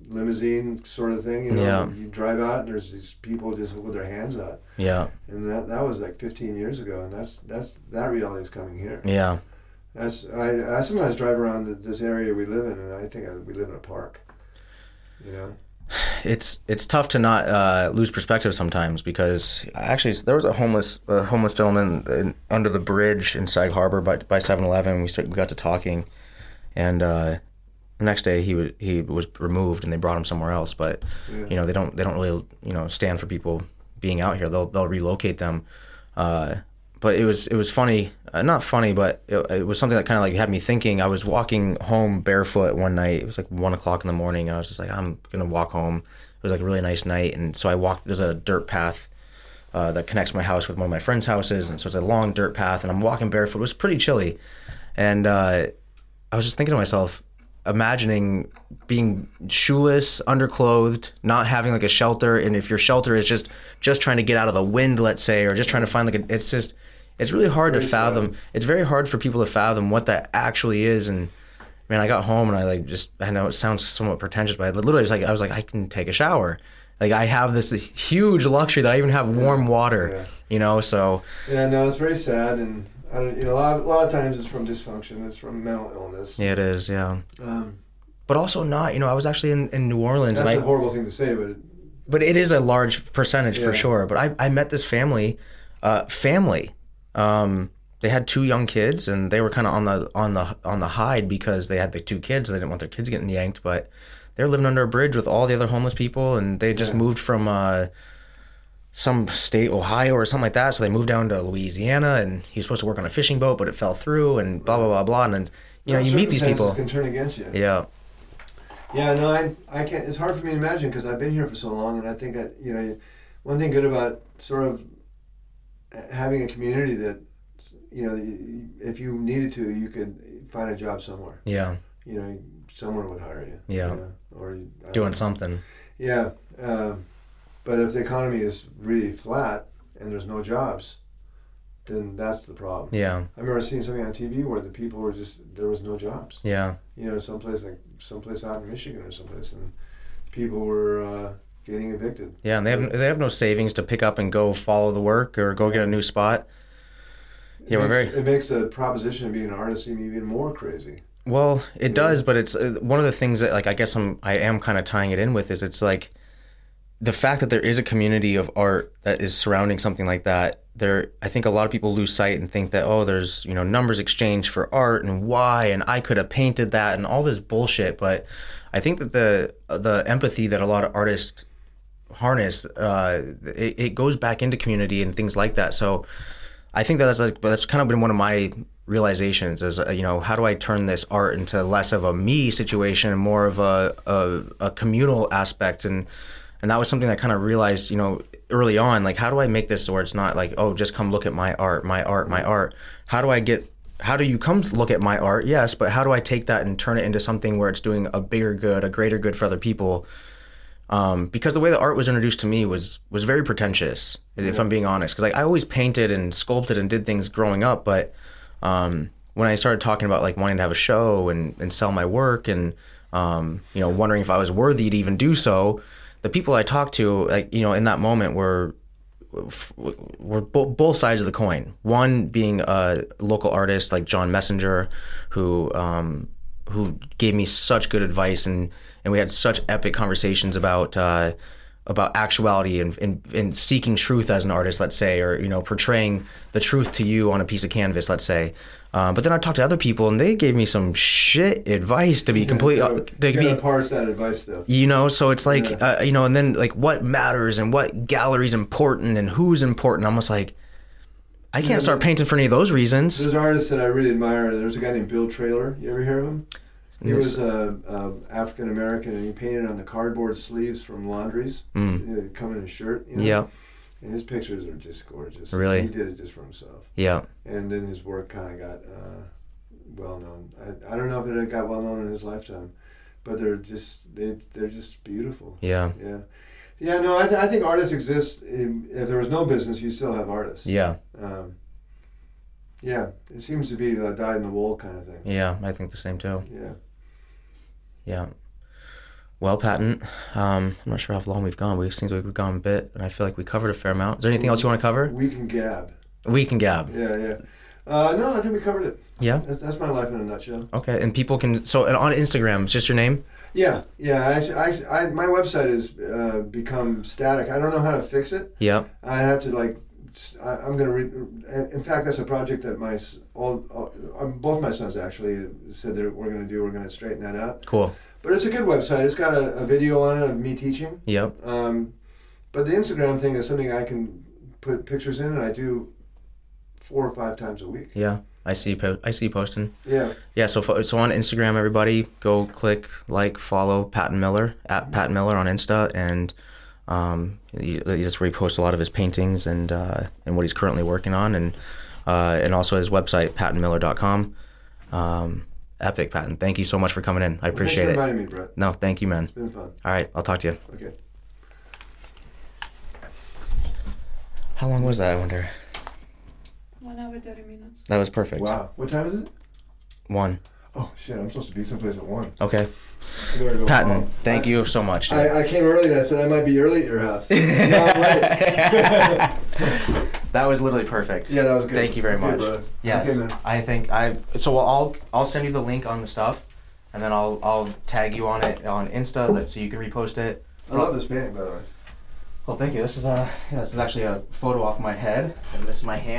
limousine sort of thing. You know, Yeah. you drive out and there's these people just with their hands out, Yeah, and that that was like 15 years ago, and that's that's that reality is coming here. yeah, That's I, I sometimes drive around th- this area we live in, and I think I, we live in a park. You know. It's it's tough to not uh, lose perspective sometimes because actually there was a homeless a homeless gentleman in, under the bridge in Sag Harbor by by 7-Eleven. We we got to talking, and uh, the next day he was he was removed and they brought him somewhere else. But Yeah. you know they don't they don't really you know stand for people being out here. They'll they'll relocate them. Uh, but it was it was funny, uh, not funny, but it, it was something that kind of like had me thinking. I was walking home barefoot one night. It was like one o'clock in the morning. I was just like, I'm gonna walk home. It was like a really nice night, and so I walked. There's a dirt path uh, that connects my house with one of my friends' houses, and so it's a long dirt path, and I'm walking barefoot. It was pretty chilly, and uh, I was just thinking to myself, imagining being shoeless, underclothed, not having like a shelter, and if your shelter is just just trying to get out of the wind, let's say, or just trying to find like a, it's just it's really hard to fathom. It's very hard for people to fathom what that actually is, and man, I got home and I like just I know it sounds somewhat pretentious, but I literally was like I was like I can take a shower. Like I have this huge luxury that I even have warm water, Yeah. you know. So Yeah, no, it's very sad, and I don't, you know, a lot, a lot of times it's from dysfunction, it's from mental illness. yeah, it is, yeah. Um, But also not, you know. I was actually in, in New Orleans, that's and a I horrible thing to say, but it, but it is a large percentage for sure. But I, I met this family, uh, family. Um, they had two young kids, and they were kind of on the on the on the hide because they had the two kids. They didn't want their kids getting yanked, but they're living under a bridge with all the other homeless people, and they just Yeah. moved from uh, some state, Ohio or something like that. So they moved down to Louisiana, and he was supposed to work on a fishing boat, but it fell through, and blah blah blah blah. And then, you know, you meet these people. can turn against you. Yeah, Yeah, no, I, I can't. It's hard for me to imagine because I've been here for so long, and I think I, you know, one thing good about sort of having a community that, you know, if you needed to, you could find a job somewhere. yeah, You know, someone would hire you. Yeah. you know, or I doing something. Yeah, um, but if the economy is really flat and there's no jobs, then that's the problem. Yeah, I remember seeing something on TV where the people were just there was no jobs. yeah, You know, someplace like someplace out in Michigan or someplace, and people were uh, getting evicted. yeah. And they have they have no savings to pick up and go follow the work or go get a new spot. It Yeah, we're makes, very- It makes the proposition of being an artist seem even more crazy. Well, it does, but it's uh, one of the things that like I guess I'm I am kind of tying it in with is it's like the fact that there is a community of art that is surrounding something like that. There, I think a lot of people lose sight and think that oh, there's you know numbers exchanged for art and why and I could have painted that and all this bullshit. But I think that the the empathy that a lot of artists harness, uh, it, it goes back into community and things like that. So I think that that's like that's kind of been one of my realizations is uh, you know how do I turn this art into less of a me situation and more of a a, a communal aspect? And and that was something I kind of realized you know early on like how do I make this where it's not like oh just come look at my art my art my art? How do I get how do you come look at my art? Yes but how do I take that and turn it into something where it's doing a bigger good a greater good for other people um, because the way the art was introduced to me was was very pretentious, if I'm being honest. Because like I always painted and sculpted and did things growing up, but um, when I started talking about like wanting to have a show and, and sell my work and um, you know wondering if I was worthy to even do so, the people I talked to, like you know, in that moment were were bo- both sides of the coin. One being a local artist like John Messenger, who um, who gave me such good advice and and we had such epic conversations about uh, about actuality and, and and seeking truth as an artist, let's say, or you know portraying the truth to you on a piece of canvas, let's say. Uh, but then I talked to other people and they gave me some shit advice to be complete You uh, gotta- to be gotta parse that advice stuff. you know so it's like Yeah. uh, you know and then like what matters and what gallery's important and who's important i'm almost like i can't start painting for any of those reasons There's artists that I really admire. There's a guy named Bill Traylor. You ever hear of him? He was uh, uh, African American, and he painted on the cardboard sleeves from laundries, Mm. come in his shirt. You know? yeah And his pictures are just gorgeous. Really? He did it just for himself. yeah And then his work kind of got uh, well known. I, I don't know if it got well known in his lifetime, but they're just they they're just beautiful. Yeah. Yeah, yeah. No, I, th- I think artists exist. If, if there was no business, you still have artists. Yeah. Um, yeah, it seems to be the dyed in the wool kind of thing. Yeah. I think the same too. Yeah. Yeah. Well, Paton, um, I'm not sure how long we've gone. We've seems like we've gone a bit, and I feel like we covered a fair amount. Is there anything else you want to cover? We can gab. We can gab. Yeah, yeah. Uh, no, I think we covered it. Yeah. That's, that's my life in a nutshell. Okay. And people can. So and on Instagram, it's just your name. Yeah, yeah. I, I, I, my website has uh, become static. I don't know how to fix it. Yeah. I have to like. I, am gonna. Re- in fact, that's a project that my all, all um, both my sons actually said that we're gonna do. We're gonna straighten that out. Cool. But it's a good website. It's got a, a video on it of me teaching. Yep. Um, but the Instagram thing is something I can put pictures in, and I do four or five times a week. Yeah. I see. you Po- I see you posting. Yeah. Yeah. So fo- so on Instagram, everybody go click like follow Paton Miller at Paton Miller on Insta, and um, he- that's where he posts a lot of his paintings and uh, and what he's currently working on, and uh, and also his website patonmiller.com. Um, epic Paton. Thank you so much for coming in. I appreciate Thanks it. for inviting me, Brett. No, thank you, man. It's been fun. All right, I'll talk to you. Okay. How long was that? I wonder. One hour, 30 minutes. That was perfect. Wow. What time is it? One. Oh shit! I'm supposed to be someplace at one. Okay. Paton, home. thank I, you so much. dude. I, I came early and I said I might be early at your house. That was literally perfect. yeah, that was good. Thank you very much. Yes, Okay. I think I. So I'll I'll send you the link on the stuff, and then I'll I'll tag you on it on Insta, that- so you can repost it. I love this painting, by the way. Well, thank you. This is a yeah, this is actually a photo off my head, and this is my hand.